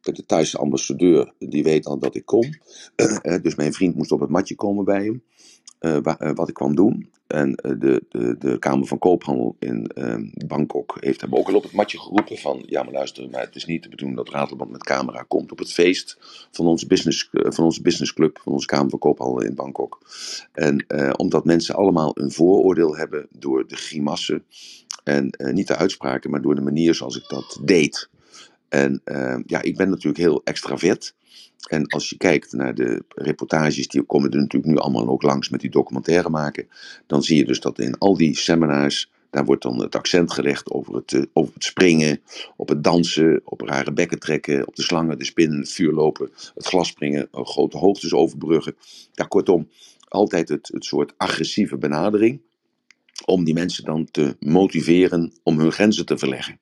[SPEAKER 1] De Thaise ambassadeur die weet al dat ik kom. Uh, *clears throat* dus mijn vriend moest op het matje komen bij hem. Uh, wat ik kwam doen. En eh, de, de, de Kamer van Koophandel in ehm, Bangkok heeft hem ook al op het matje geroepen van... Ja, maar luister, maar het is niet de bedoeling dat Ratelband met camera komt op het feest van onze, business, van onze businessclub, van onze Kamer van Koophandel in Bangkok. En omdat mensen allemaal een vooroordeel hebben door de grimassen en niet de uitspraken, maar door de manier zoals ik dat deed. En ehm, ja, ik ben natuurlijk heel extravert. En als je kijkt naar de reportages, die komen er natuurlijk nu allemaal ook langs met die documentaire maken. Dan zie je dus dat in al die seminars, daar wordt dan het accent gelegd over het, uh, over het springen, op het dansen, op rare bekken trekken, op de slangen, de spinnen, het vuur lopen, het glas springen, uh, grote hoogtes overbruggen. Ja, kortom, altijd het, het soort agressieve benadering om die mensen dan te motiveren om hun grenzen te verleggen.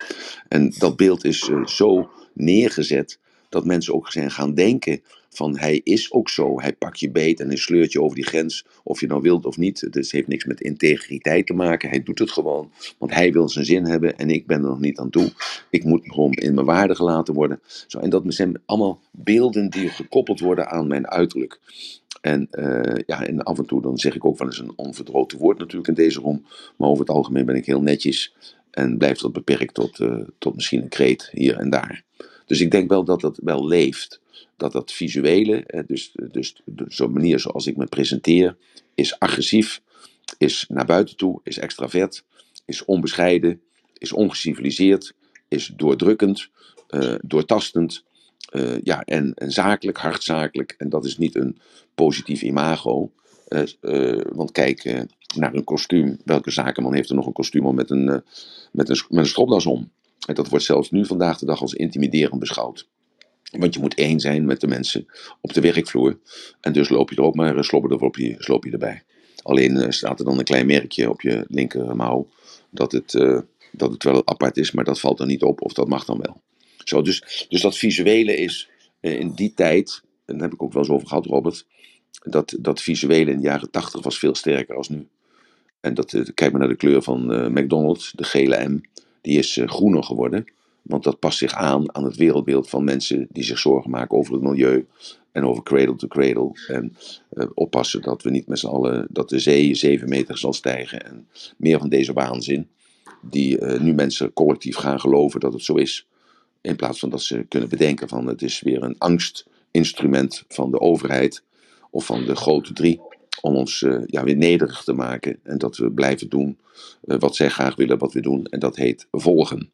[SPEAKER 1] En dat beeld is uh, zo neergezet dat mensen ook zijn gaan denken van hij is ook zo, hij pakt je beet en hij sleurt je over die grens, of je nou wilt of niet. Dus het heeft niks met integriteit te maken, hij doet het gewoon, want hij wil zijn zin hebben en ik ben er nog niet aan toe. Ik moet gewoon in mijn waarde gelaten worden. Zo, en dat zijn allemaal beelden die gekoppeld worden aan mijn uiterlijk. En, uh, ja, en af en toe dan zeg ik ook wel eens een onverdroten woord natuurlijk in deze room. Maar over het algemeen ben ik heel netjes en blijf dat beperkt tot, uh, tot misschien een kreet hier en daar. Dus ik denk wel dat dat wel leeft. Dat dat visuele, dus, dus zo'n manier zoals ik me presenteer, is agressief, is naar buiten toe, is extravert, is onbescheiden, is ongeciviliseerd, is doordrukkend, uh, doortastend. Uh, ja, en, zakelijk, hardzakelijk. En dat is niet een positief imago. Uh, want kijk naar een kostuum. Welke zakenman heeft er nog een kostuum om met een, met een, met een stropdas om? En dat wordt zelfs nu vandaag de dag als intimiderend beschouwd. Want je moet één zijn met de mensen op de werkvloer. En dus loop je er ook maar slobber op je, sloop je erbij. Alleen staat er dan een klein merkje op je linkermouw. Dat het, dat het wel apart is, maar dat valt er niet op. Of dat mag dan wel. Dus, dus dat visuele is uh, in die tijd. En daar heb ik ook wel eens over gehad, Robert. Dat, dat visuele in de jaren tachtig was veel sterker als nu. En dat, kijk maar naar de kleur van McDonald's, de gele M die is groener geworden. Want dat past zich aan aan het wereldbeeld van mensen die zich zorgen maken over het milieu en over cradle to cradle. En oppassen dat we niet met z'n allen, dat de zee zeven meter zal stijgen en meer van deze waanzin. Die nu mensen collectief gaan geloven dat het zo is. In plaats van dat ze kunnen bedenken van het is weer een angstinstrument van de overheid of van de grote drie om ons uh, ja, weer nederig te maken. En dat we blijven doen uh, wat zij graag willen wat we doen. En dat heet volgen.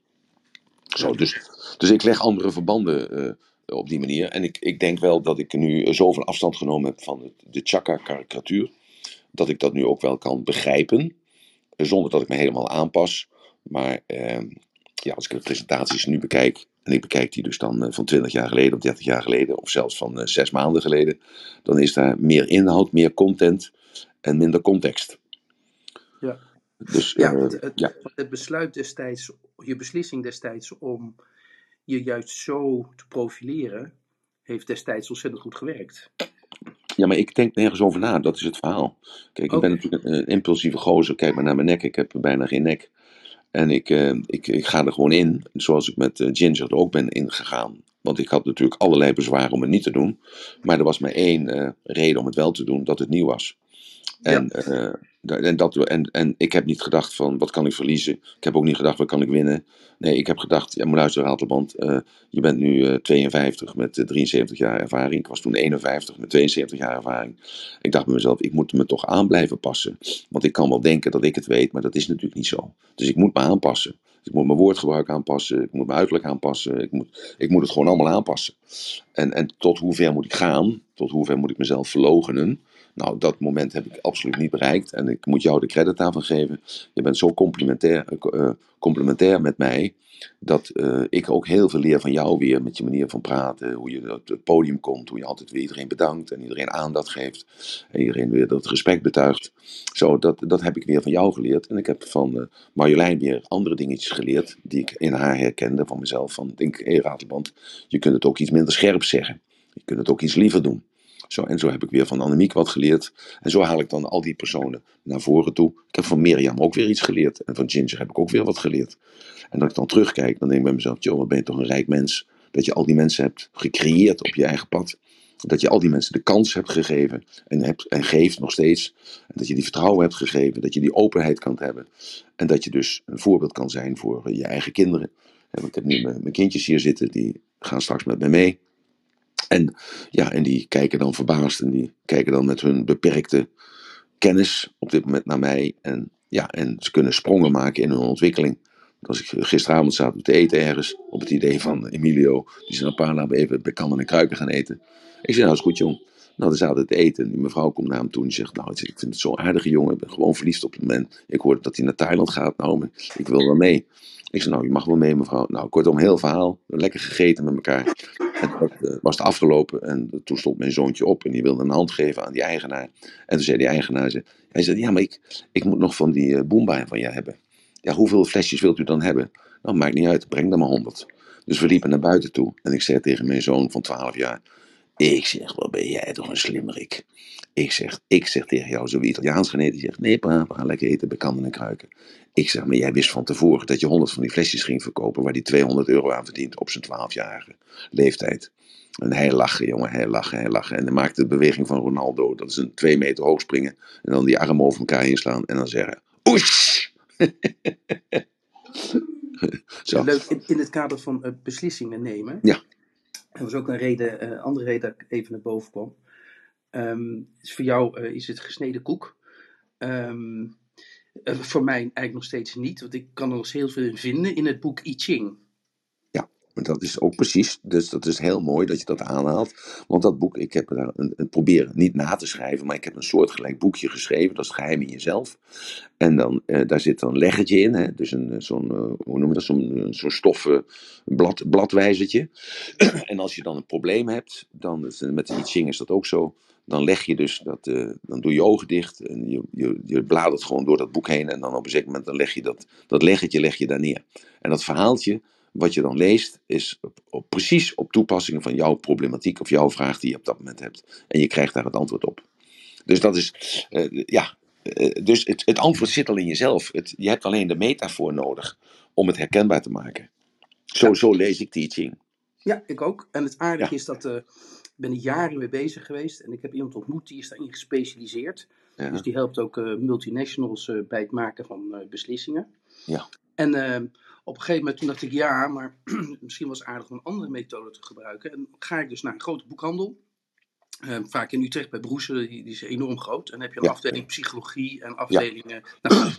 [SPEAKER 1] Zo, dus, dus ik leg andere verbanden uh, op die manier. En ik, ik denk wel dat ik nu zoveel afstand genomen heb van de Chaka-karikatuur. Dat ik dat nu ook wel kan begrijpen. Zonder dat ik me helemaal aanpas. Maar ehm, ja, als ik de presentaties nu bekijk, en ik bekijk die dus dan eh, van 20 jaar geleden of 30 jaar geleden, of zelfs van uh, zes maanden geleden, dan is daar meer inhoud, meer content en minder context.
[SPEAKER 4] Ja. Dus, ja, uh, het, ja. het besluit destijds, je beslissing destijds om je juist zo te profileren, heeft destijds ontzettend goed gewerkt.
[SPEAKER 1] Ja, maar ik denk nergens over na, dat is het verhaal. Kijk, ik ben natuurlijk een, een impulsieve gozer, kijk maar naar mijn nek, ik heb bijna geen nek. En ik, ik, ik ga er gewoon in, zoals ik met Ginger er ook ben ingegaan. Want ik had natuurlijk allerlei bezwaren om het niet te doen. Maar er was maar één reden om het wel te doen, dat het nieuw was. En, ja. En, dat, en, en ik heb niet gedacht van wat kan ik verliezen. Ik heb ook niet gedacht wat kan ik winnen. Nee, ik heb gedacht, ja, maar luister Ratelband, uh, je bent nu uh, 52 met 73 jaar ervaring. Ik was toen 51 met 72 jaar ervaring. Ik dacht bij mezelf, ik moet me toch aan blijven passen. Want ik kan wel denken dat ik het weet, maar dat is natuurlijk niet zo. Dus ik moet me aanpassen. Ik moet mijn woordgebruik aanpassen, ik moet mijn uiterlijk aanpassen, ik moet, ik moet het gewoon allemaal aanpassen. En, en tot hoever moet ik gaan? Tot hoever moet ik mezelf verlogenen? Nou, dat moment heb ik absoluut niet bereikt. En ik moet jou de credit daarvan geven. Je bent zo complementair, uh, complementair met mij. Dat uh, ik ook heel veel leer van jou weer. Met je manier van praten. Hoe je op het podium komt. Hoe je altijd weer iedereen bedankt. En iedereen aandacht geeft. En iedereen weer dat respect betuigt. Zo, dat, dat heb ik weer van jou geleerd. En ik heb van Marjolein weer andere dingetjes geleerd. Die ik in haar herkende van mezelf. Van, denk, hé hey. Je kunt het ook iets minder scherp zeggen. Je kunt het ook iets liever doen. Zo, en zo heb ik weer van Annemiek wat geleerd. En zo haal ik dan al die personen naar voren toe. Ik heb van Mirjam ook weer iets geleerd. En van Ginger heb ik ook weer wat geleerd. En dat ik dan terugkijk, dan denk ik bij mezelf: joh, wat ben je toch een rijk mens. Dat je al die mensen hebt gecreëerd op je eigen pad. Dat je al die mensen de kans hebt gegeven en, hebt, en geeft nog steeds. En dat je die vertrouwen hebt gegeven, dat je die openheid kan hebben. En dat je dus een voorbeeld kan zijn voor je eigen kinderen. Ik heb nu mijn kindjes hier zitten, die gaan straks met me mee. En, ja, en die kijken dan verbaasd en die kijken dan met hun beperkte kennis op dit moment naar mij. En, ja, en ze kunnen sprongen maken in hun ontwikkeling. Als ik gisteravond zat te eten ergens, op het idee van Emilio, die zijn een paar dagen even kannen en kruiken gaan eten. Ik zei, nou is goed jong. Nou, dan zaten te eten. En die mevrouw komt naar hem toe en zegt, nou, ik vind het zo'n aardige jongen. Ik ben gewoon verliefd op het moment. Ik hoorde dat hij naar Thailand gaat. Nou, ik wil wel mee. Ik zei, nou, je mag wel mee, mevrouw. Nou, kortom, heel verhaal. Lekker gegeten met elkaar. En dat uh, was het afgelopen. En toen stond mijn zoontje op en die wilde een hand geven aan die eigenaar. En toen zei die eigenaar, hij zei, ja, maar ik, ik moet nog van die uh, boomba van je hebben. Ja, hoeveel flesjes wilt u dan hebben? Nou, maakt niet uit, breng er maar honderd. Dus we liepen naar buiten toe. En ik zei tegen mijn zoon van 12 jaar, ik zeg, wat ben jij toch een slimmerik. Ik zeg, ik zeg tegen jou, zo Italiaans gaan eten. Die zegt, nee we gaan lekker eten bij en Kruiken. Ik zeg, maar jij wist van tevoren dat je 100 van die flesjes ging verkopen waar die 200 euro aan verdient op zijn 12-jarige leeftijd. En hij lachen, jongen, hij lachen, hij lachen. En dan maakte de beweging van Ronaldo, dat is een twee meter hoog springen. En dan die armen over elkaar heen slaan en dan zeggen, oesh! *laughs*
[SPEAKER 4] Zo. Leuk, in, in, het kader van uh, beslissingen nemen.
[SPEAKER 1] Ja.
[SPEAKER 4] Er was ook een reden, uh, andere reden dat ik even naar boven kwam. Um, dus voor jou uh, is het gesneden koek. Um, uh, voor mij eigenlijk nog steeds niet, want ik kan er nog heel veel in vinden in het boek I Ching.
[SPEAKER 1] Maar dat is ook precies, dus dat is heel mooi dat je dat aanhaalt. Want dat boek, ik heb daar een, een proberen niet na te schrijven, maar ik heb een soortgelijk boekje geschreven, dat is Geheim in Jezelf. En dan, uh, daar zit een leggetje in, hè? dus een, zo'n, uh, hoe noem je dat, zo'n, zo'n stoffen blad, *clears throat* en als je dan een probleem hebt, dan, met de I Ching is dat ook zo, dan leg je dus dat, dan doe je ogen dicht en je, je, je bladert gewoon door dat boek heen en dan op een zeker moment dan leg je dat, dat leggetje leg je daar neer. En dat verhaaltje wat je dan leest is op, op, precies op toepassing van jouw problematiek of jouw vraag die je op dat moment hebt. En je krijgt daar het antwoord op. Dus dat is, uh, ja, uh, dus het, het, antwoord zit al in jezelf. Het, je hebt alleen de metafoor nodig om het herkenbaar te maken. Zo, ja. zo lees ik teaching.
[SPEAKER 4] Ja, ik ook. En het aardige ja. is dat ben er jaren mee bezig geweest. En ik heb iemand ontmoet die is daarin gespecialiseerd. Ja. Dus die helpt ook multinationals bij het maken van beslissingen.
[SPEAKER 1] Ja.
[SPEAKER 4] En op een gegeven moment toen dacht ik, ja, maar *clears throat* misschien was het aardig om een andere methode te gebruiken. En ga ik dus naar een grote boekhandel. vaak in Utrecht bij Broesen, die, die, is enorm groot. En dan heb je een ja. afdeling psychologie en afdelingen. Nou,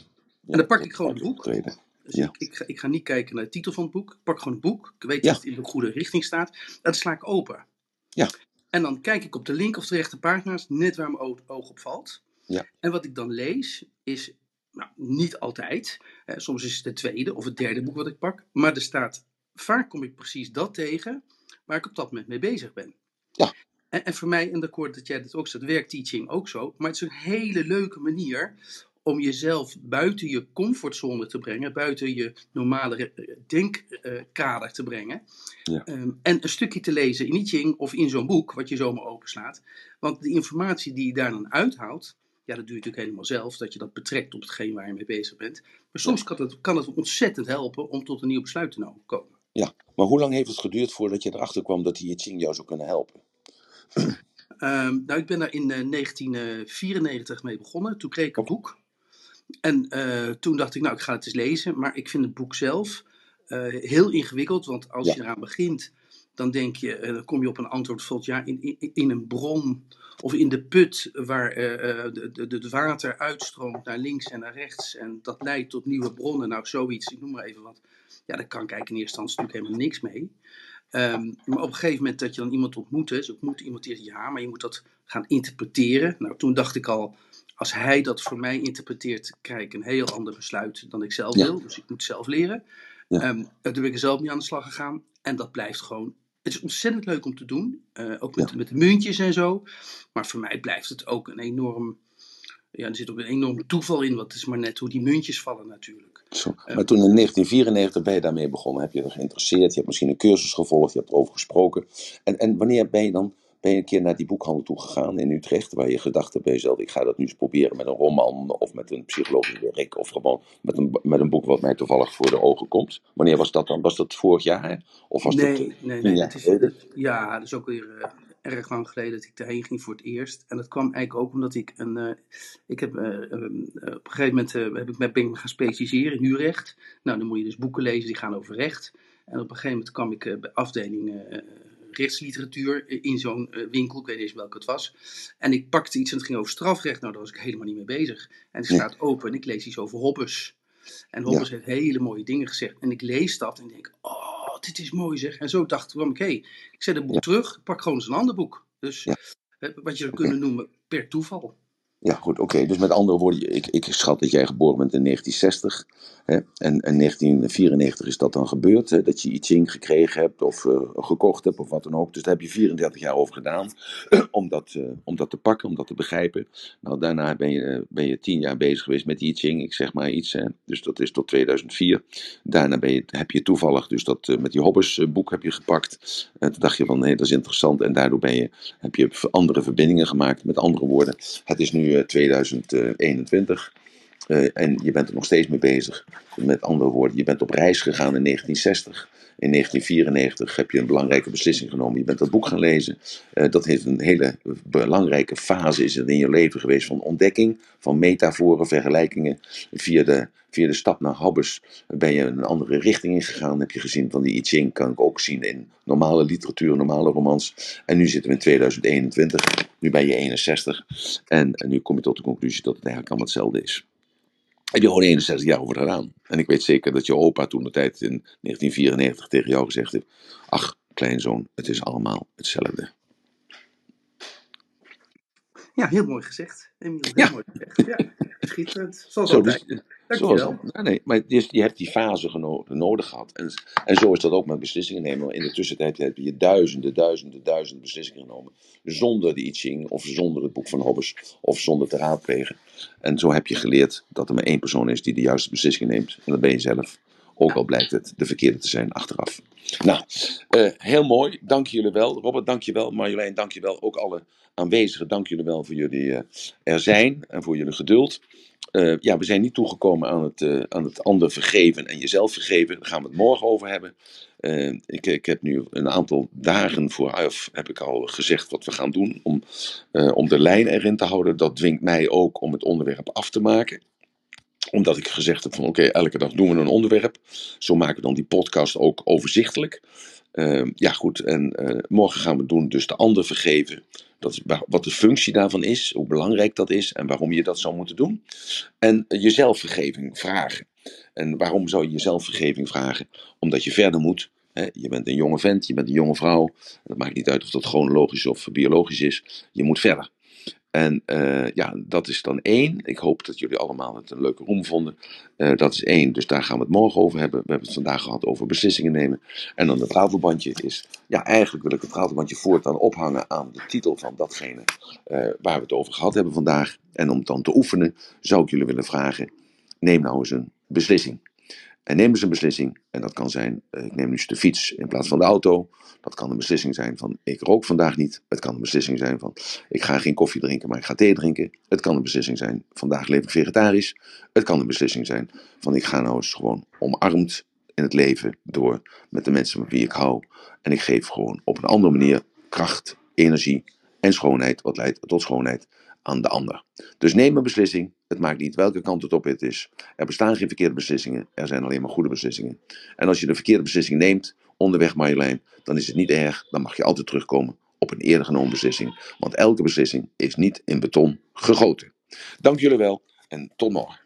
[SPEAKER 4] en dan pak ik gewoon het boek. Dus ik, ik, ga, ik, ga, niet kijken naar de titel van het boek. Ik pak gewoon het boek. Ik weet dat het in de goede richting staat. En dan sla ik open.
[SPEAKER 1] Ja.
[SPEAKER 4] En dan kijk ik op de link of de rechte pagina's, net waar mijn oog op valt.
[SPEAKER 1] Ja.
[SPEAKER 4] En wat ik dan lees, is nou, niet altijd. Eh, soms is het het tweede of het derde boek wat ik pak. Maar er staat, vaak kom ik precies dat tegen waar ik op dat moment mee bezig ben.
[SPEAKER 1] Ja.
[SPEAKER 4] En, en voor mij, en dat hoort dat jij dat ook zegt, werkt teaching ook zo. Maar het is een hele leuke manier om jezelf buiten je comfortzone te brengen, buiten je normale denkkader te brengen.
[SPEAKER 1] Ja.
[SPEAKER 4] Um, en een stukje te lezen in I Ching of in zo'n boek, wat je zomaar openslaat. Want de informatie die je daar dan uithaalt, Ja, dat doe je natuurlijk helemaal zelf, dat je dat betrekt op hetgeen waar je mee bezig bent. Maar soms kan het, kan het ontzettend helpen om tot een nieuw besluit te komen.
[SPEAKER 1] Ja, maar hoe lang heeft het geduurd voordat je erachter kwam dat die Ching jou zou kunnen helpen?
[SPEAKER 4] Um, *clears throat* nou, ik ben daar in 1994 eh, mee begonnen. Toen kreeg ik een boek. En uh, toen dacht ik, nou, ik ga het eens lezen. Maar ik vind het boek zelf uh, heel ingewikkeld. Want als ja. je eraan begint, dan denk je, dan kom je op een antwoord. Bijvoorbeeld, ja, in, in, in een bron of in de put waar het water uitstroomt naar links en naar rechts. En dat leidt tot nieuwe bronnen. Nou, zoiets, ik noem maar even wat. Ja, daar kan ik eigenlijk in eerste instantie natuurlijk helemaal niks mee. Um, maar op een gegeven moment dat je dan iemand ontmoet, dus ik moet iemand die zegt ja, maar je moet dat gaan interpreteren. Nou, toen dacht ik al, als hij dat voor mij interpreteert, krijg ik een heel ander besluit dan ik zelf wil. Dus ik moet zelf leren. Ja. Um, toen ben ik er zelf niet aan de slag gegaan. En dat blijft gewoon. Het is ontzettend leuk om te doen. Uh, ook met, ja. met de muntjes en zo. Maar voor mij blijft het ook een enorm. Ja, er zit ook een enorm toeval in. Wat is maar net hoe die muntjes vallen natuurlijk.
[SPEAKER 1] Zo. Maar toen in 1994 ben je daarmee begonnen. Heb je er geïnteresseerd? Je hebt misschien een cursus gevolgd. Je hebt erover gesproken. En, en wanneer ben je dan ben je een keer naar die boekhandel toe gegaan in Utrecht, waar je gedacht hebt bij jezelf, ik ga dat nu eens proberen met een roman of met een psychologisch werk of gewoon met een, met een boek wat mij toevallig voor de ogen komt. Wanneer was dat dan? Was dat vorig jaar? Of was
[SPEAKER 4] nee,
[SPEAKER 1] dat,
[SPEAKER 4] nee, nee, nee. Het is, ja, dat is ook weer uh, erg lang geleden dat ik daarheen ging voor het eerst. En dat kwam eigenlijk ook omdat ik een, uh, ik heb uh, um, op een gegeven moment heb ik met ben ik gaan specialiseren in huurrecht. Nou, dan moet je dus boeken lezen die gaan over recht. En op een gegeven moment kwam ik bij afdeling rechtsliteratuur in zo'n uh, winkel. Ik weet niet eens welke het was. En ik pakte iets en het ging over strafrecht. Nou, daar was ik helemaal niet mee bezig. En ik sta open en ik lees iets over Hobbes. En Hobbes ja. heeft hele mooie dingen gezegd. En ik lees dat en denk, oh, dit is mooi zeg. En zo dacht ik, hey, ik zet het boek ja. terug. Ik pak gewoon eens een ander boek. Dus ja. wat je zou kunnen noemen per toeval.
[SPEAKER 1] Ja, goed, oké. Dus met andere woorden, ik, ik schat dat jij geboren bent in 1960. Hè? En in 1994 is dat dan gebeurd, dat je I Ching gekregen hebt of uh, gekocht hebt of wat dan ook. Dus daar heb je 34 jaar over gedaan *clears throat* om, dat, uh, om dat te pakken, om dat te begrijpen. Nou, daarna ben je, ben je 10 jaar bezig geweest met I Ching, ik zeg maar iets. Hè? Dus dat is tot 2004. Daarna ben je, heb je toevallig dus dat met die Hobbes boek heb je gepakt. En toen dacht je van, nee, dat is interessant. En daardoor ben je, heb je andere verbindingen gemaakt. Met andere woorden, het is nu 2021. Uh, en je bent er nog steeds mee bezig. Met andere woorden, je bent op reis gegaan in 1960. In 1994 heb je een belangrijke beslissing genomen. Je bent dat boek gaan lezen. Uh, dat heeft een hele belangrijke fase is het in je leven geweest van ontdekking, van metaforen, vergelijkingen. Via de, via de stap naar Hobbes ben je een andere richting ingegaan. Heb je gezien van die I Ching kan ik ook zien in normale literatuur, normale romans. En nu zitten we in 2021. Nu ben je 61. En, en nu kom je tot de conclusie dat het eigenlijk allemaal hetzelfde is heb je gewoon 61 jaar over gedaan. En ik weet zeker dat je opa toen de tijd in 1994 tegen jou gezegd heeft: Ach, kleinzoon, het is allemaal hetzelfde.
[SPEAKER 4] Ja, heel mooi gezegd. Emiel, heel ja. mooi gezegd. Ja, schitterend. Zoals zo, altijd. Dus, Dankjewel.
[SPEAKER 1] Nee, nee, maar je, je hebt die fase nodig gehad. En, en zo is dat ook met beslissingen nemen. In de tussentijd heb je duizenden, duizenden, duizenden beslissingen genomen. Zonder de I Ching, of zonder het boek van Hobbes, of zonder te raadplegen. En zo heb je geleerd dat er maar één persoon is die de juiste beslissing neemt. En dat ben je zelf. Ook al blijkt het de verkeerde te zijn achteraf. Nou, uh, heel mooi. Dank jullie wel. Robert, dank je wel. Marjolein, dank je wel. Ook alle aanwezigen, dank jullie wel voor jullie uh, er zijn en voor jullie geduld. Uh, ja, we zijn niet toegekomen aan het, aan het ander vergeven en jezelf vergeven. Daar gaan we het morgen over hebben. Ik, ik heb nu een aantal dagen vooraf heb ik al gezegd wat we gaan doen om, om de lijn erin te houden. Dat dwingt mij ook om het onderwerp af te maken omdat ik gezegd heb van oké, elke dag doen we een onderwerp. Zo maken we dan die podcast ook overzichtelijk. Uh, ja goed, en uh, morgen gaan we doen dus de ander vergeven. Dat is wat de functie daarvan is, hoe belangrijk dat is en waarom je dat zou moeten doen. En jezelf vergeving vragen. En waarom zou je jezelf vergeving vragen? Omdat je verder moet. Hè? Je bent een jonge vent, je bent een jonge vrouw. Dat maakt niet uit of dat chronologisch of biologisch is. Je moet verder. En uh, ja, dat is dan één. Ik hoop dat jullie allemaal het een leuke room vonden. Uh, dat is één, dus daar gaan we het morgen over hebben. We hebben het vandaag gehad over beslissingen nemen. En dan het ratelbandje is, ja, eigenlijk wil ik het ratelbandje voortaan ophangen aan de titel van datgene uh, waar we het over gehad hebben vandaag. En om het dan te oefenen, zou ik jullie willen vragen, neem nou eens een beslissing. En neem eens een beslissing. En dat kan zijn, eh, ik neem nu de fiets in plaats van de auto. Dat kan een beslissing zijn van, ik rook vandaag niet. Het kan een beslissing zijn van, ik ga geen koffie drinken, maar ik ga thee drinken. Het kan een beslissing zijn, vandaag leef ik vegetarisch. Het kan een beslissing zijn van, ik ga nou eens gewoon omarmd in het leven door met de mensen met wie ik hou. En ik geef gewoon op een andere manier kracht, energie en schoonheid, wat leidt tot schoonheid aan de ander. Dus neem een beslissing. Het maakt niet welke kant het op het is. Er bestaan geen verkeerde beslissingen. Er zijn alleen maar goede beslissingen. En als je de verkeerde beslissing neemt, onderweg Marjolein, dan is het niet erg. Dan mag je altijd terugkomen op een eerder genomen beslissing. Want elke beslissing is niet in beton gegoten. Dank jullie wel en tot morgen.